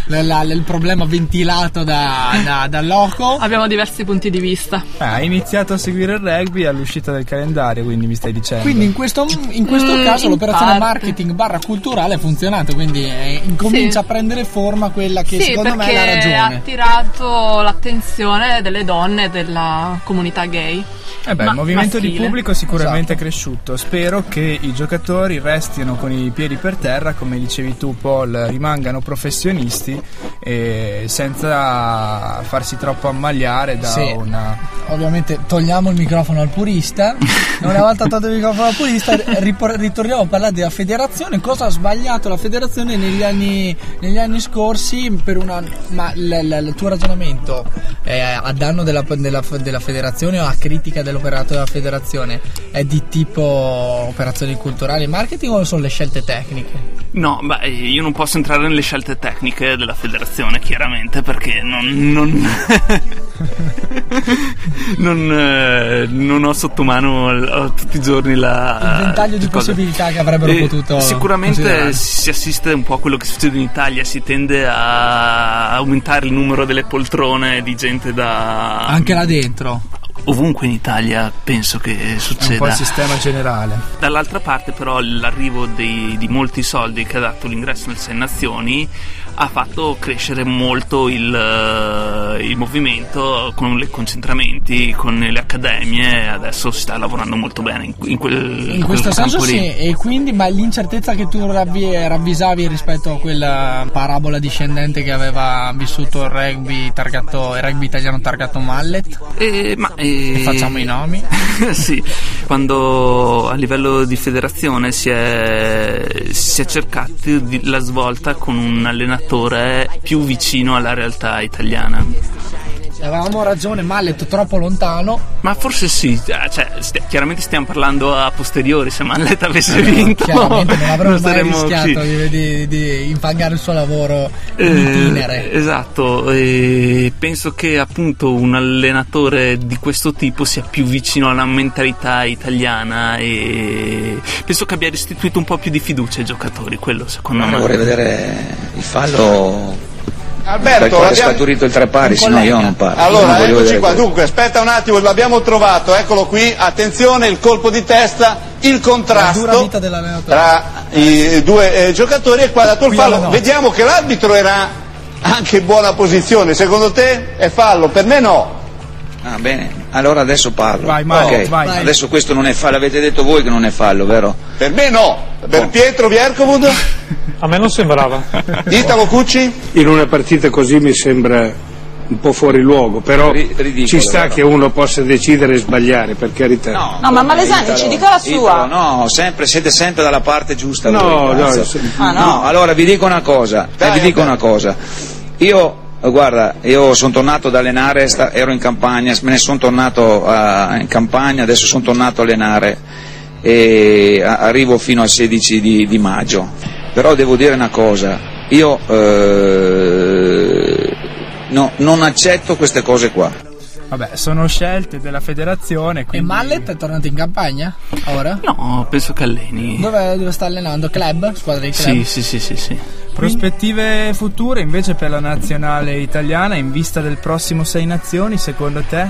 la- la- la- il problema ventilato da, da, da Loco. Abbiamo diversi punti di vista. Ah, hai iniziato a seguire il rugby all'uscita del calendario, quindi mi stai dicendo. Quindi in questo, in questo Mm, caso l'operazione parte. marketing barra culturale ha funzionato, quindi eh, incomincia Sì. a prendere forma quella che sì, secondo me è la ha ragione. attirato l'attenzione delle donne della comunità gay. Eh beh, Ma- il movimento di maschile. pubblico sicuramente è cresciuto. Spero che i giocatori restino con i piedi per terra, come dicevi tu, Paul, rimangano professionisti e senza farsi troppo ammagliare da Sì. una. Ovviamente togliamo il microfono al purista. Una volta tolto il microfono al purista, ripor- ritorniamo a parlare della federazione. Cosa ha sbagliato la federazione negli anni, negli anni scorsi? Per una, ma l- l- il tuo ragionamento è a danno della, della- della federazione o a critica dell'operato della federazione? È di tipo operazioni culturali e marketing o sono le scelte tecniche? No, beh, io non posso entrare nelle scelte tecniche della federazione, chiaramente, perché non. non, non, eh, non ho sotto mano tutti i giorni la. Il ventaglio di cosa. possibilità che avrebbero Eh, potuto. Sicuramente si assiste un po' a quello che succede in Italia, si tende a aumentare il numero delle poltrone di gente da. Anche là dentro. Ovunque in Italia penso che È un succeda. po' il sistema generale. Dall'altra parte però l'arrivo dei- di molti soldi che ha dato l'ingresso nel Sei Nazioni ha fatto crescere molto il, eh, il movimento con i concentramenti, con le accademie, adesso si sta lavorando molto bene in, in quel In questo senso campo sì, lì. e quindi ma l'incertezza che tu ravvi- ravvisavi rispetto a quella parabola discendente che aveva vissuto il rugby targato, il rugby italiano targato Mallet? Eh, ma, eh, E facciamo i nomi. sì, quando a livello di federazione si è, si è cercato la svolta con un allenatore più vicino alla realtà italiana. Avevamo ragione, Mallet troppo lontano. Ma forse sì, eh, cioè, sti- chiaramente stiamo parlando a posteriori, se Mallet avesse vinto Chiaramente non avremmo mai saremmo rischiato di, di, di infangare il suo lavoro in Eh, itinere. esatto, e penso che appunto un allenatore di questo tipo sia più vicino alla mentalità italiana e penso che abbia restituito un po' più di fiducia ai giocatori, quello secondo Ma me. vorrei vedere il fallo Alberto, è abbiamo- scaturito il tre pari, se no io non parlo. Allora, Non eccoci qua. quello. Dunque, aspetta un attimo, l'abbiamo trovato, eccolo qui. Attenzione, il colpo di testa, il contrasto tra i due eh, giocatori e qua ha dato il Qui fallo. Vediamo che l'arbitro era anche in buona posizione. Secondo te è fallo? Per me no. Ah, bene, allora adesso parlo. Vai, Mario, Ok, vai. Adesso questo non è fallo, avete detto voi che non è fallo, vero? Per me no. Per Pietro Viercovud? A me non sembrava. Italo Cucci? In una partita così mi sembra un po' fuori luogo, però ci sta vero? che uno possa decidere e sbagliare, per carità. No, ma Malesani ci dica la Italo, sua. no, sempre, siete sempre dalla parte giusta. No, voi, no, se- Ah, no? No, allora vi dico una cosa, eh, vi dico una cosa. Io, guarda, io sono tornato ad allenare, ero in campagna, me ne sono tornato eh, in campagna, adesso sono tornato a allenare e a- arrivo fino al 16 di, di maggio. Però devo dire una cosa, io eh, no, non accetto queste cose qua. Vabbè, sono scelte della federazione. E Quindi... Mallet è tornato in campagna? Ora? No, penso che alleni. Dove, dove sta allenando? Club? Squadra di club? Sì, sì, sì, sì, sì. Prospettive future invece per la nazionale italiana in vista del prossimo Sei Nazioni, secondo te?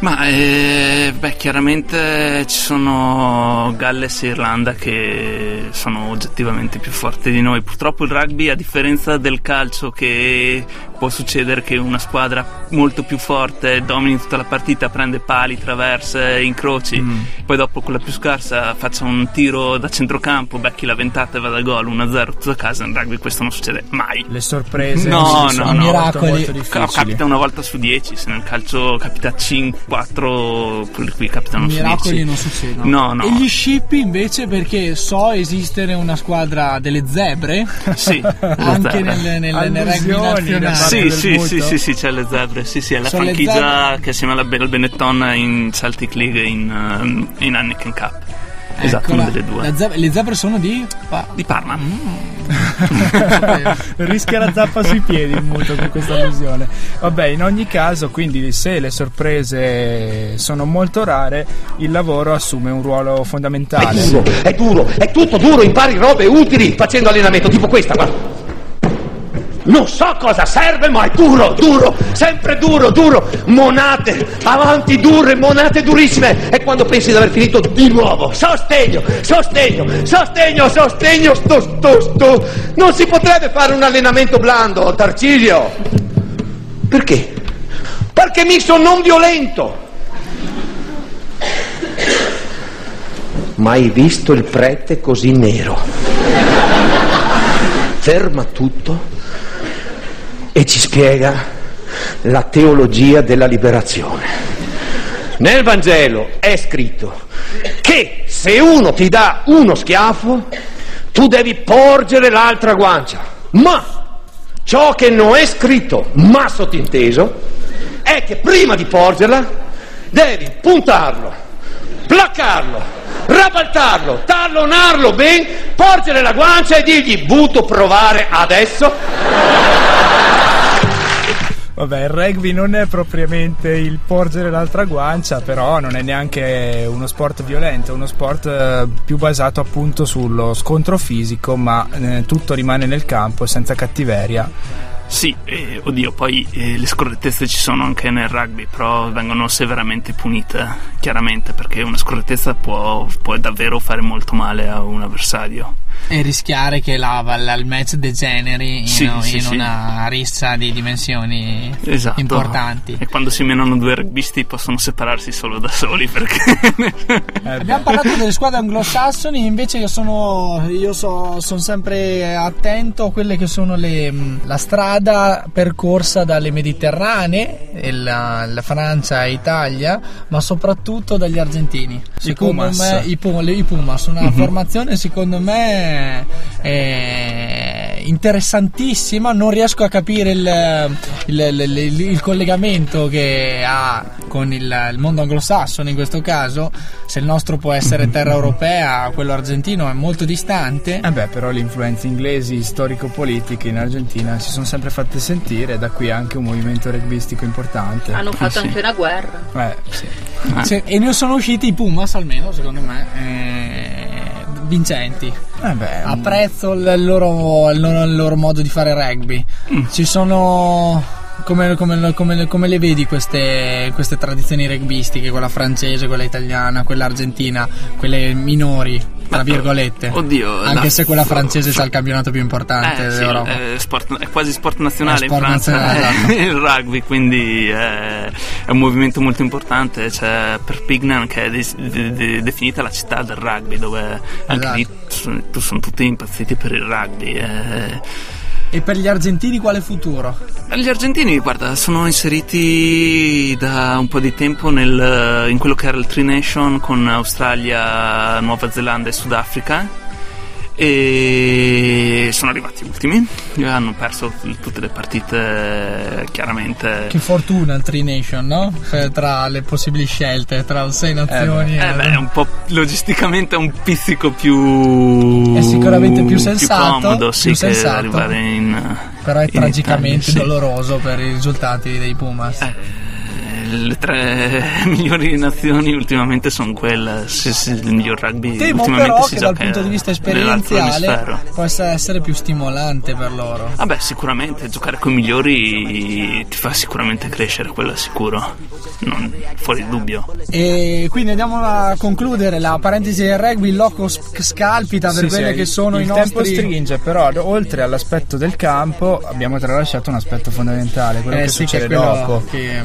Ma eh, beh, chiaramente ci sono Galles e Irlanda che sono oggettivamente più forti di noi. Purtroppo il rugby, a differenza del calcio, che può succedere che una squadra molto più forte domini tutta la partita, prende pali, traverse, incroci, poi dopo quella più scarsa faccia un tiro da centrocampo, becchi la ventata e vada a gol 1-0 tutto a casa. In rugby questo non succede mai. Le sorprese No, sono no, no. molto, molto. Capita una volta su 10, se nel calcio capita 5, 4, quelli qui capitano su 10. Miracoli non succedono. No, no. E gli scippi invece perché so esistere una squadra delle zebre? Sì, Anche nel, nel, nel rugby nazionale. Sì, sì, sì, sì, sì, c'è le zebre. Sì, sì, è la le franchigia che assieme alla al Benetton in Celtic League in, um, in Heineken Cup. Esatto, Eccola. una delle due. Zebre- le zebre sono di? Pa- Di Parma. Rischia la zappa sui piedi il muto con questa allusione. Vabbè, in ogni caso, quindi se le sorprese sono molto rare, il lavoro assume un ruolo fondamentale. È duro, è duro, è tutto duro, impari robe utili facendo allenamento tipo questa, guarda. Non so cosa serve, ma è duro, duro, sempre duro, duro. Monate, avanti dure, monate durissime. E quando pensi di aver finito, di nuovo, sostegno, sostegno, sostegno, sostegno, sto, sto, sto. Non si potrebbe fare un allenamento blando, Tarcisio. Perché? Perché mi sono non violento. Mai visto il prete così nero. Ferma tutto e ci spiega la teologia della liberazione. Nel Vangelo è scritto che se uno ti dà uno schiaffo, tu devi porgere l'altra guancia. Ma ciò che non è scritto, ma sottinteso, è che prima di porgerla devi puntarlo, placcarlo, rabaltarlo, tallonarlo ben, porgere la guancia e dirgli butto provare adesso. Vabbè, il rugby non è propriamente il porgere l'altra guancia, però non è neanche uno sport violento, è uno sport eh, più basato appunto sullo scontro fisico, ma eh, tutto rimane nel campo senza cattiveria. Sì, eh, oddio, poi eh, le scorrettezze ci sono anche nel rugby, però vengono severamente punite, chiaramente, perché una scorrettezza può, può davvero fare molto male a un avversario. E rischiare che la, la- il match degeneri in, Sì, in sì, sì. una rissa di dimensioni Esatto. importanti. E quando si menano due rugbisti possono separarsi solo da soli, perché... Abbiamo parlato delle squadre anglosassoni, invece io sono, io so- sono sempre attento a quelle che sono le, la strada percorsa dalle Mediterranee, e la, la Francia e Italia, ma soprattutto dagli argentini. Secondo Pumas. me i, Pu- le- i Pumas, una Mhm. formazione secondo me è interessantissima, non riesco a capire il, il- il- il- il collegamento che ha con il, il mondo anglosassone in questo caso, se il nostro può essere terra europea, quello argentino è molto distante. Eh beh, però le influenze inglesi storico-politiche in Argentina si sono sempre fatte sentire, da qui anche un movimento rugbyistico importante. Hanno fatto anche una guerra. Eh, sì. Se- e ne sono usciti i Pumas almeno secondo me eh, vincenti. Eh beh, apprezzo il loro, il loro- il loro modo di fare rugby. Ci sono come, come- come- come le vedi queste, queste tradizioni rugbyistiche quella francese quella italiana quella argentina quelle minori tra virgolette Oddio, anche la- se quella francese c'ha il campionato più importante Eh, sì, d'Europa è, sport- è quasi sport nazionale sport in Francia nazionale, esatto. il rugby, quindi è, è un movimento molto importante. C'è Perpignan che è de- de- de- definita la città del rugby, dove anche Esatto. lì sono, sono tutti impazziti per il rugby. eh. E per gli argentini quale futuro? Gli argentini, guarda, sono inseriti da un po' di tempo nel- in quello che era il Tri Nation con Australia, Nuova Zelanda e Sudafrica e sono arrivati ultimi, hanno perso tutte le partite chiaramente. Che fortuna il Tri Nation, no? Eh, Tra le possibili scelte, tra sei nazioni. Eh beh, è un po' logisticamente un pizzico più È sicuramente più sensato, comodo, sì, più sensato. arrivare in Però è in tragicamente Italia, sì. doloroso per i risultati dei Pumas. Eh, le tre migliori nazioni ultimamente sono quelle. Se, se il miglior rugby Temo ultimamente però si che dal gioca punto di vista esperienziale possa essere più stimolante per loro. Vabbè, sicuramente giocare con i migliori ti fa sicuramente crescere, quello è sicuro, non fuori dubbio. E quindi andiamo a concludere la parentesi del rugby, il loco sc- scalpita per Sì, quelle sì, che sono il i tempo nostri stringe, però oltre all'aspetto del campo abbiamo tralasciato un aspetto fondamentale, quello Eh che sì, che succede è quello dopo. che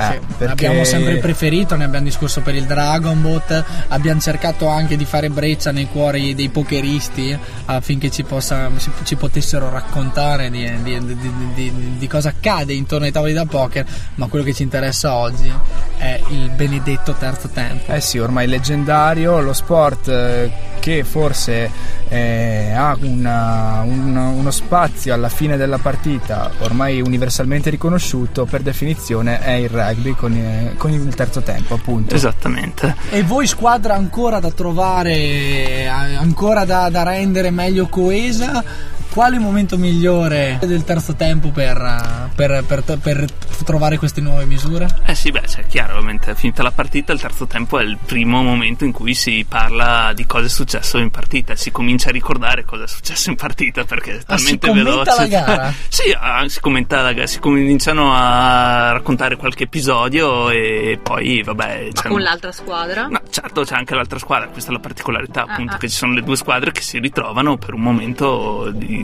Eh, sì, perché- abbiamo sempre preferito, ne abbiamo discusso per il Dragon Boat, abbiamo cercato anche di fare breccia nei cuori dei pokeristi affinché ci, possa, ci, potessero raccontare di, di- di- di- cosa accade intorno ai tavoli da poker, ma quello che ci interessa oggi è il benedetto terzo tempo. Eh sì, ormai leggendario, lo sport eh, che forse eh, ha una- un- uno spazio alla fine della partita ormai universalmente riconosciuto, per definizione è il rugby con, eh, con il terzo tempo, appunto. Esattamente. E voi squadra ancora da trovare, eh, ancora da, da rendere meglio coesa? Quale momento migliore del terzo tempo per, per- per- per trovare queste nuove misure? Eh sì, beh, cioè, chiaro, ovviamente, finita la partita, il terzo tempo è il primo momento in cui si parla di cosa è successo in partita, si comincia a ricordare cosa è successo in partita perché è Ah, si talmente commenta veloce. la gara? sì, ah, si commenta la gara, si cominciano a raccontare qualche episodio e poi, vabbè, c'è Con l'altra squadra. No, certo, c'è anche l'altra squadra, questa è la particolarità, Ah, appunto, ah. che ci sono le due squadre che si ritrovano per un momento di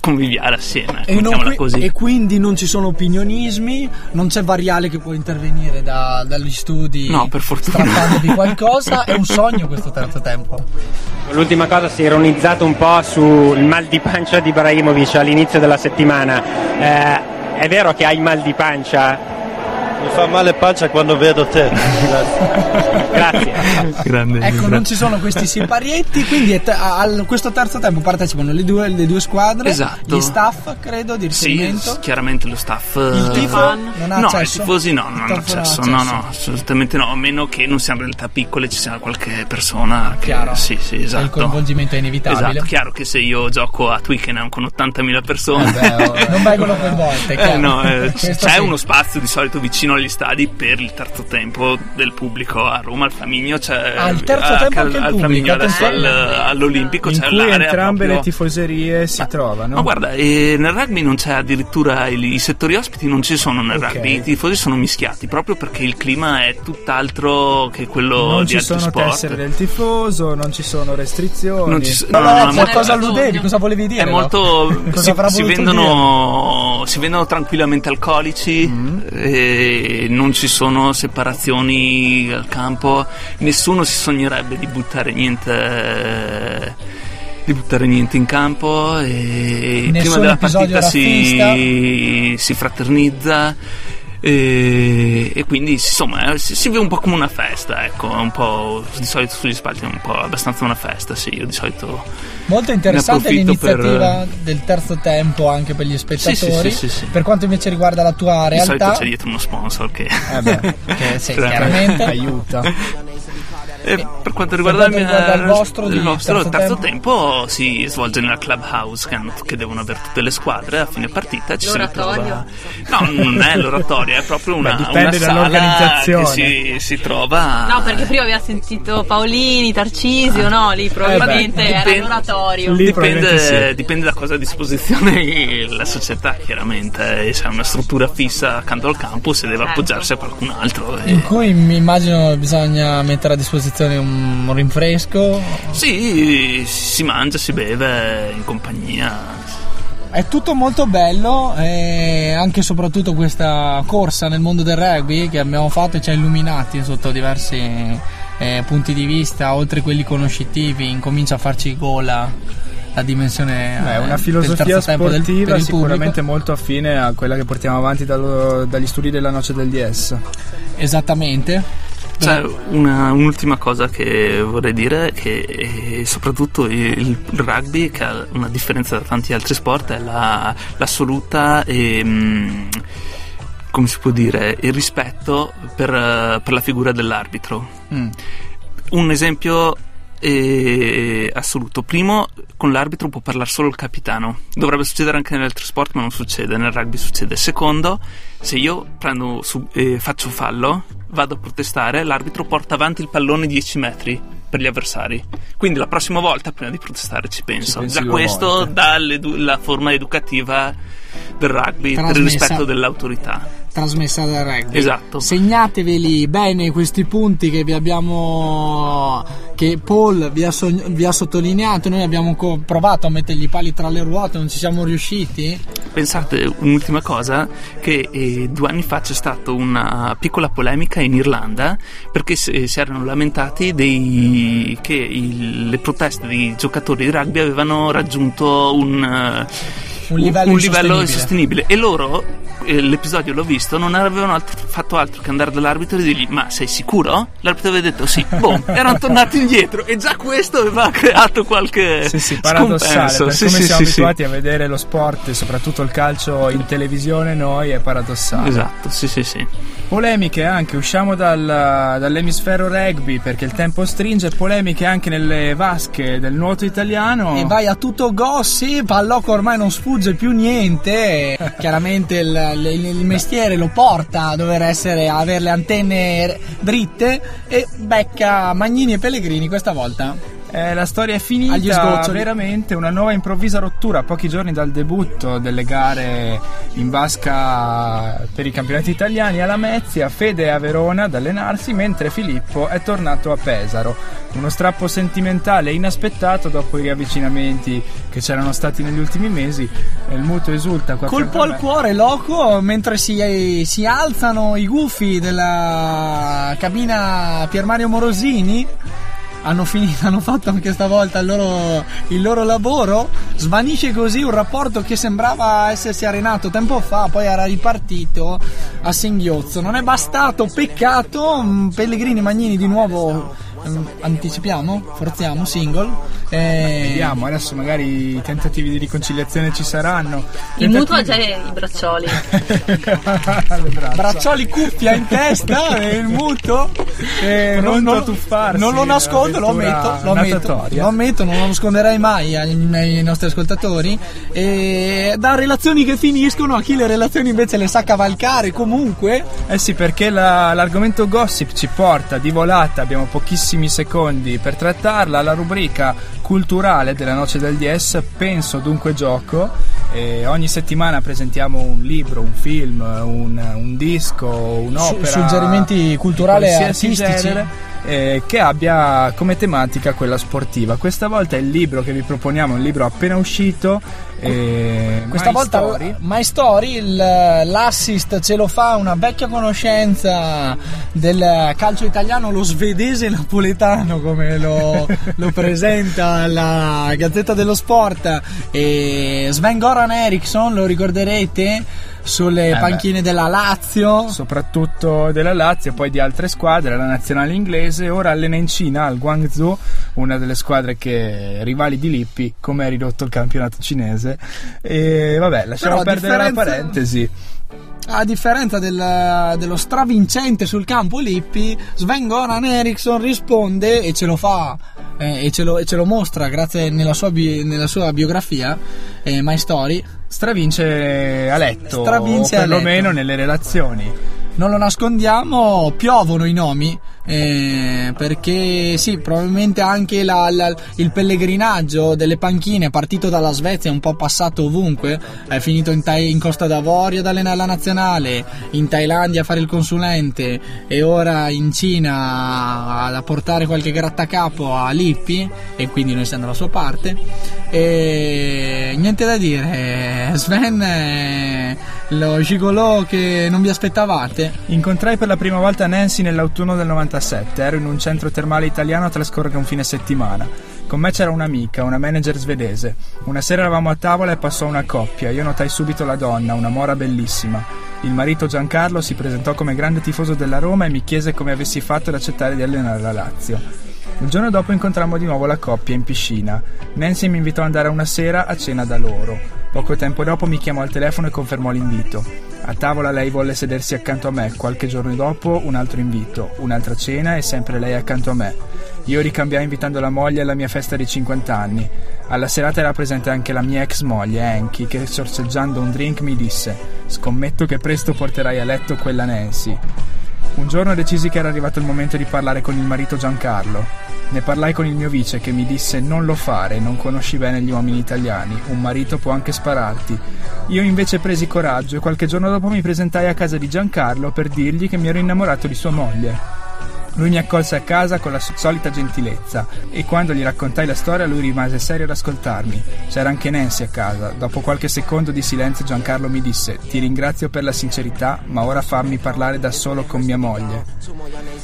conviviale assieme, E, non così. e quindi non ci sono opinionismi, non c'è variale che può intervenire da- dagli studi No, per fortuna. strappandovi qualcosa, è un sogno questo terzo tempo. L'ultima cosa si è ironizzato un po' sul mal di pancia di Ibrahimovic all'inizio della settimana. Eh, è vero che hai mal di pancia? Mi fa male pancia quando vedo te. Grazie. Grande Ecco, non ci sono questi siparietti, quindi a a questo terzo tempo partecipano le due, le due squadre, Esatto. gli staff, credo, di Sì, riferimento. s- chiaramente lo staff. Il eh, tifo non ha no, accesso? i tifosi no, non hanno ha accesso. No, accesso. no, assolutamente no. A meno che non siano in realtà piccole, ci sia qualche persona che. Chiaro. Sì, sì, esatto. Il coinvolgimento è inevitabile. Esatto, chiaro che se io gioco a Twickenham con 80.000 persone. Eh beh, oh, non vengono coinvolte, Eh, no, eh, c'è sì. uno spazio di solito vicino vicino agli stadi per il terzo tempo del pubblico a Roma al Flaminio c'è Ah, il terzo a- tempo al, anche il al pubblico, Flaminio adesso al- all'Olimpico in c'è cui l'area entrambe proprio- le tifoserie si trovano. ma guarda, eh, nel rugby non c'è addirittura il- i settori ospiti non ci sono nel Ok. rugby, i tifosi sono mischiati proprio perché il clima è tutt'altro che quello non di ci altri sono sport. tessere del tifoso, non ci sono restrizioni. Non ci so- No, no, no, ma cosa alludevi? Cosa volevi dire? È molto. Si, si vendono, si vendono tranquillamente alcolici, Mm. e non ci sono separazioni al campo, nessuno si sognerebbe di buttare niente. Di buttare niente in campo e prima Nessun della episodio partita si, si fraternizza e, e quindi insomma eh, si, si vive un po' come una festa ecco un po' di solito sugli spalti è un po' abbastanza una festa sì io di solito Molto interessante l'iniziativa per- del terzo tempo anche per gli spettatori. sì, sì, sì. Per quanto invece riguarda la tua di solito realtà, c'è dietro uno sponsor che, Eh beh, che sì, Cioè, chiaramente. aiuta. E per quanto riguarda, quanto il, riguarda il vostro di nostro terzo terzo, tempo? tempo? si svolge nella clubhouse che, hanno- che devono avere tutte le squadre a fine partita ci si ritrova no non è l'oratorio è proprio una, Beh, dipende una sala dall'organizzazione. che si, si trova No, perché prima aveva sentito Paolini, Tarcisio, no? Lì probabilmente Eh beh, era dipende- l'oratorio. Dipende, dipende da cosa ha a disposizione la società, chiaramente. Se ha una struttura fissa accanto al campus e deve Certo. appoggiarsi a qualcun altro. e- in cui mi immagino bisogna mettere a disposizione un rinfresco. Sì, si mangia, si beve in compagnia. È tutto molto bello e anche e soprattutto questa corsa nel mondo del rugby che abbiamo fatto e ci ha illuminati sotto diversi eh, punti di vista, oltre quelli conoscitivi, incomincia a farci gola la dimensione Beh, eh, una del filosofia terzo tempo del- sportiva il sicuramente pubblico. molto affine a quella che portiamo avanti dallo- dagli studi della noce del DS. Esattamente. C'è una- un'ultima cosa che vorrei dire, che eh, soprattutto il, rugby, che ha una differenza da tanti altri sport, è la- l'assoluta ehm, come si può dire, il rispetto per, eh, per la figura dell'arbitro. Mm. Un esempio eh, assoluto. Primo, con l'arbitro può parlare solo il capitano. Dovrebbe succedere anche negli altri sport, ma non succede. Nel rugby succede. Secondo, se io prendo su- eh, faccio fallo, vado a protestare, l'arbitro porta avanti il pallone 10 metri per gli avversari. Quindi la prossima volta, prima di protestare, ci penso. pensi Già questo volte. dà la forma educativa del rugby per il rispetto dell'autorità. Trasmessa dal rugby. Esatto. Segnateveli bene questi punti che vi abbiamo che Paul vi ha, sogn- vi ha sottolineato, noi abbiamo co- provato a mettergli i pali tra le ruote, non ci siamo riusciti. Pensate, un'ultima cosa, che eh, due anni fa c'è stata una piccola polemica in Irlanda perché si, si erano lamentati dei, che il- le proteste dei giocatori di rugby avevano raggiunto un, eh, Un livello livello insostenibile. e loro, eh, l'episodio l'ho visto, non avevano altro- fatto altro che andare dall'arbitro e dirgli ma sei sicuro? L'arbitro aveva detto sì, boom, erano tornati indietro e già questo aveva creato qualche Sì, sì, paradossale, scompenso. per Sì, come sì, siamo sì, sì. abituati a vedere lo sport e soprattutto il calcio in televisione noi è paradossale. Esatto, sì, sì, sì. Polemiche anche, usciamo dal- dall'emisfero rugby perché il tempo stringe, polemiche anche nelle vasche del nuoto italiano. E vai a tutto gossip, al loco ormai non sfugge più niente. Chiaramente il, il- il mestiere lo porta a dover essere, a avere le antenne dritte e becca Magnini e Pellegrini questa volta. Eh, la storia è finita, veramente una nuova improvvisa rottura pochi giorni dal debutto delle gare in vasca per i campionati italiani alla Mezia, Fede è a Verona ad allenarsi mentre Filippo è tornato a Pesaro. Uno strappo sentimentale inaspettato dopo i riavvicinamenti che c'erano stati negli ultimi mesi. Il muto esulta qua Colpo al cuore, loco, mentre si, si alzano i gufi della cabina Pier Mario Morosini. Hanno, finito, hanno fatto anche stavolta il loro, il loro lavoro. Svanisce così un rapporto che sembrava essersi arenato tempo fa, poi era ripartito a singhiozzo. Non è bastato, peccato. mm, Pellegrini Magnini di nuovo. Anticipiamo, forziamo, single. Eh, Vediamo, adesso magari i tentativi di riconciliazione ci saranno. Il mutuo ha già i braccioli. braccioli cuffia in testa e il muto eh, non, a tuffarsi non lo nascondo lo ammetto lo ammetto, natatoria. lo ammetto non lo nasconderai mai ai, ai nostri ascoltatori e da relazioni che finiscono a chi le relazioni invece le sa cavalcare comunque Eh sì, perché la- l'argomento gossip ci porta di volata, abbiamo pochissimi secondi per trattarla, alla rubrica culturale della Noce del DS, penso dunque gioco. E ogni settimana presentiamo un libro, un film, un, un disco, un'opera. Su- suggerimenti culturali e artistici. genere, eh, che abbia come tematica quella sportiva. Questa volta il libro che vi proponiamo è un libro appena uscito. Eh, Questa My volta Story. My Story, il- l'assist ce lo fa una vecchia conoscenza del calcio italiano, lo svedese napoletano come lo, lo presenta la Gazzetta dello Sport. E Sven Goran Eriksson, lo ricorderete? Sulle Eh beh. panchine della Lazio, soprattutto della Lazio poi di altre squadre, la nazionale inglese, ora allena in Cina, al Guangzhou, una delle squadre che rivali di Lippi, come è ridotto il campionato cinese. E vabbè, lasciamo Però perdere la differenza- parentesi. A differenza del- dello stravincente sul campo Lippi, Sven Goran Eriksson risponde e ce lo fa eh, e, ce lo, e ce lo mostra grazie nella sua, bi- nella sua biografia, eh, My Story. Stravince a letto, Stravince o a perlomeno letto. nelle relazioni. Non lo nascondiamo, piovono i nomi. Eh, perché sì, probabilmente anche la- la- il pellegrinaggio delle panchine partito dalla Svezia, un po' passato ovunque, è finito in, Tai- in Costa d'Avorio ad allenare la nazionale, in Thailandia a fare il consulente e ora in Cina a portare qualche grattacapo a Lippi e quindi noi siamo dalla sua parte. E niente da dire, Sven è lo gigolò che non vi aspettavate. Incontrai per la prima volta Nancy nell'autunno del 97. Ero in un centro termale italiano a trascorrere un fine settimana. Con me c'era un'amica, una manager svedese. Una sera eravamo a tavola e passò una coppia. Io notai subito la donna, una mora bellissima. Il marito Giancarlo si presentò come grande tifoso della Roma e mi chiese come avessi fatto ad accettare di allenare la Lazio. Il giorno dopo incontrammo di nuovo la coppia in piscina. Nancy mi invitò ad andare una sera a cena da loro. Poco tempo dopo mi chiamò al telefono e confermò l'invito. A tavola lei volle sedersi accanto a me, qualche giorno dopo un altro invito, un'altra cena e sempre lei accanto a me. Io ricambiai invitando la moglie alla mia festa di 50 anni. Alla serata era presente anche la mia ex moglie, Enki, che sorseggiando un drink mi disse: Scommetto che presto porterai a letto quella Nancy. Un giorno decisi che era arrivato il momento di parlare con il marito Giancarlo. Ne parlai con il mio vice che mi disse non lo fare, non conosci bene gli uomini italiani, un marito può anche spararti. Io invece presi coraggio e qualche giorno dopo mi presentai a casa di Giancarlo per dirgli che mi ero innamorato di sua moglie. Lui mi accolse a casa con la solita gentilezza e quando gli raccontai la storia lui rimase serio ad ascoltarmi. C'era anche Nancy a casa. Dopo qualche secondo di silenzio Giancarlo mi disse ti ringrazio per la sincerità ma ora fammi parlare da solo con mia moglie.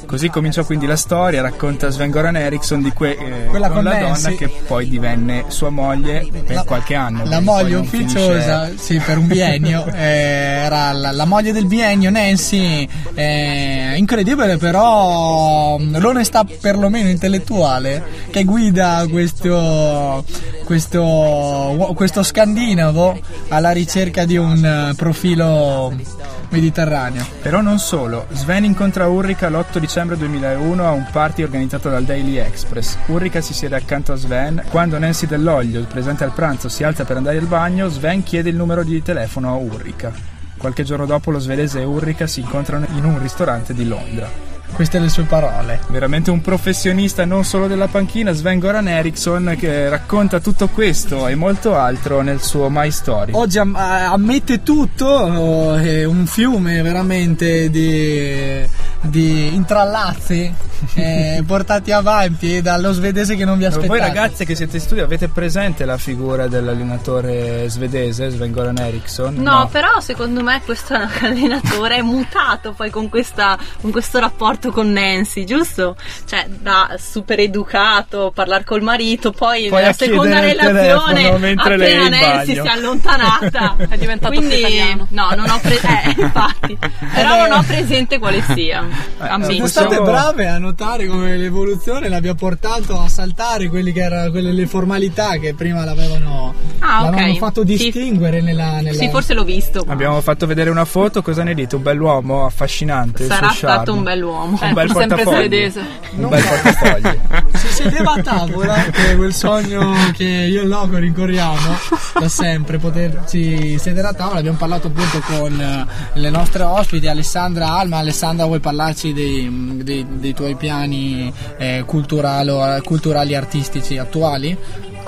Così cominciò quindi la storia, racconta Sven Goran Eriksson di que- eh, Quella con la Nancy. donna che poi divenne sua moglie per qualche anno. La moglie ufficiosa, finisce- sì, per un biennio, eh, era la, la moglie del biennio, Nancy, eh, incredibile però l'onestà perlomeno intellettuale che guida questo, questo, questo scandinavo alla ricerca di un eh, profilo mediterraneo. Però non solo, Sven incontra Ulrika l'8 dicembre 2001 a un party organizzato dal Daily Express. Ulrika si siede accanto a Sven. Quando Nancy Dell'Oglio, presente al pranzo, si alza per andare al bagno, Sven chiede il numero di telefono a Ulrika. Qualche giorno dopo lo svedese e Ulrika si incontrano in un ristorante di Londra. Queste le sue parole. Veramente un professionista non solo della panchina, Sven Goran Eriksson, che racconta tutto questo e molto altro nel suo My Story. Oggi am- ammette tutto, è un fiume veramente di, di intrallazzi eh, portati avanti dallo svedese che non vi Ma aspettate. Voi ragazze che siete in studio avete presente la figura dell'allenatore svedese Sven Goran Eriksson? No, però secondo me questo allenatore è mutato poi con, questa, con questo rapporto con Nancy, giusto? Cioè, da super educato, parlare col marito, poi, Poi nella a seconda relazione, lei appena in Nancy bagno. si è allontanata, È diventato Quindi, più italiano. no, non ho, pre- eh, infatti, però non ho presente quale sia. Ambito. Siete state brave a notare come l'evoluzione l'abbia portato a saltare quelli che erano quelle le formalità che prima l'avevano, Ah, l'avevano fatto distinguere nella, nella- Sì, forse l'ho visto. Abbiamo fatto vedere una foto, cosa ne dite? Un bell'uomo affascinante. Sarà stato un bell'uomo. Un bel sempre portafogli. svedese. Un bel portafogli. si sedeva a tavola che è quel sogno che io e Loco rincorriamo da sempre poterci sedere a tavola abbiamo parlato appunto con eh, le nostre ospiti Alessandra Alma Alessandra vuoi parlarci dei, dei- dei tuoi piani eh, culturali artistici attuali?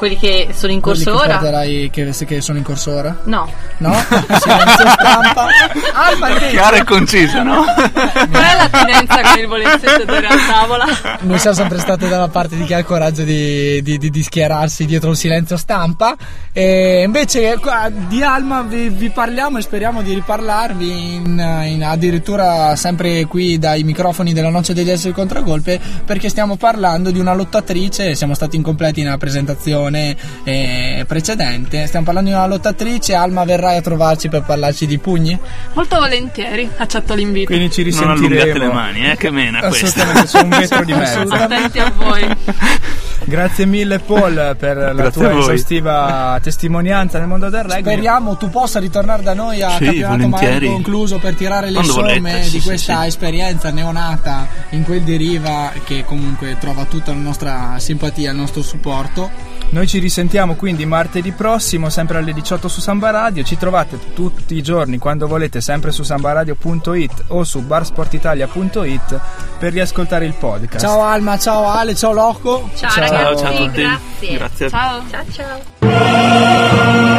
Quelli che sono in corso Quelli ora? porterai- che, che sono in corso ora? No. No? Silenzio stampa Alma invece Chiara e concisa, no? Qual è l'attinenza con il volersi sedere a tavola? Noi siamo sempre stati dalla parte di chi ha il coraggio di, di- di- di schierarsi dietro un silenzio stampa. E invece qua di Alma vi, vi parliamo e speriamo di riparlarvi in, in- addirittura sempre qui dai microfoni della Noce degli Esseri Contragolpe perché stiamo parlando di una lottatrice, siamo stati incompleti nella presentazione eh, precedente, stiamo parlando di una lottatrice, Alma verrai a trovarci per parlarci di pugni? Molto volentieri, accetto l'invito. Quindi ci Non allungate risentiremo. le mani, eh, che mena questa. Assolutamente, su un metro di mezzo. Attenti a voi. Grazie mille Paul per la Grazie tua esaustiva testimonianza nel mondo del rugby. Speriamo tu possa ritornare da noi a Sì, campionato mai concluso per tirare le Quando somme volete, sì, di sì, questa sì. esperienza neonata in quel di riva che comunque trova tutta la nostra simpatia, il nostro supporto. Noi ci risentiamo quindi martedì prossimo, sempre alle 18 su Samba Radio. Ci trovate tutti i giorni quando volete, sempre su sambaradio.it o su barsportitalia.it per riascoltare il podcast. Ciao Alma, ciao Ale, ciao Loco. Ciao, Ciao, ragazzi, ciao a tutti. grazie. Grazie. Ciao. Ciao ciao.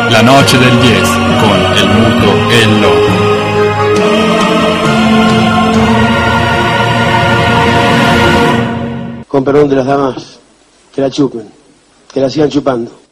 La noche del 10 con El Muto e el Loco. Con perdón de las damas, que la chupen, que la sigan chupando.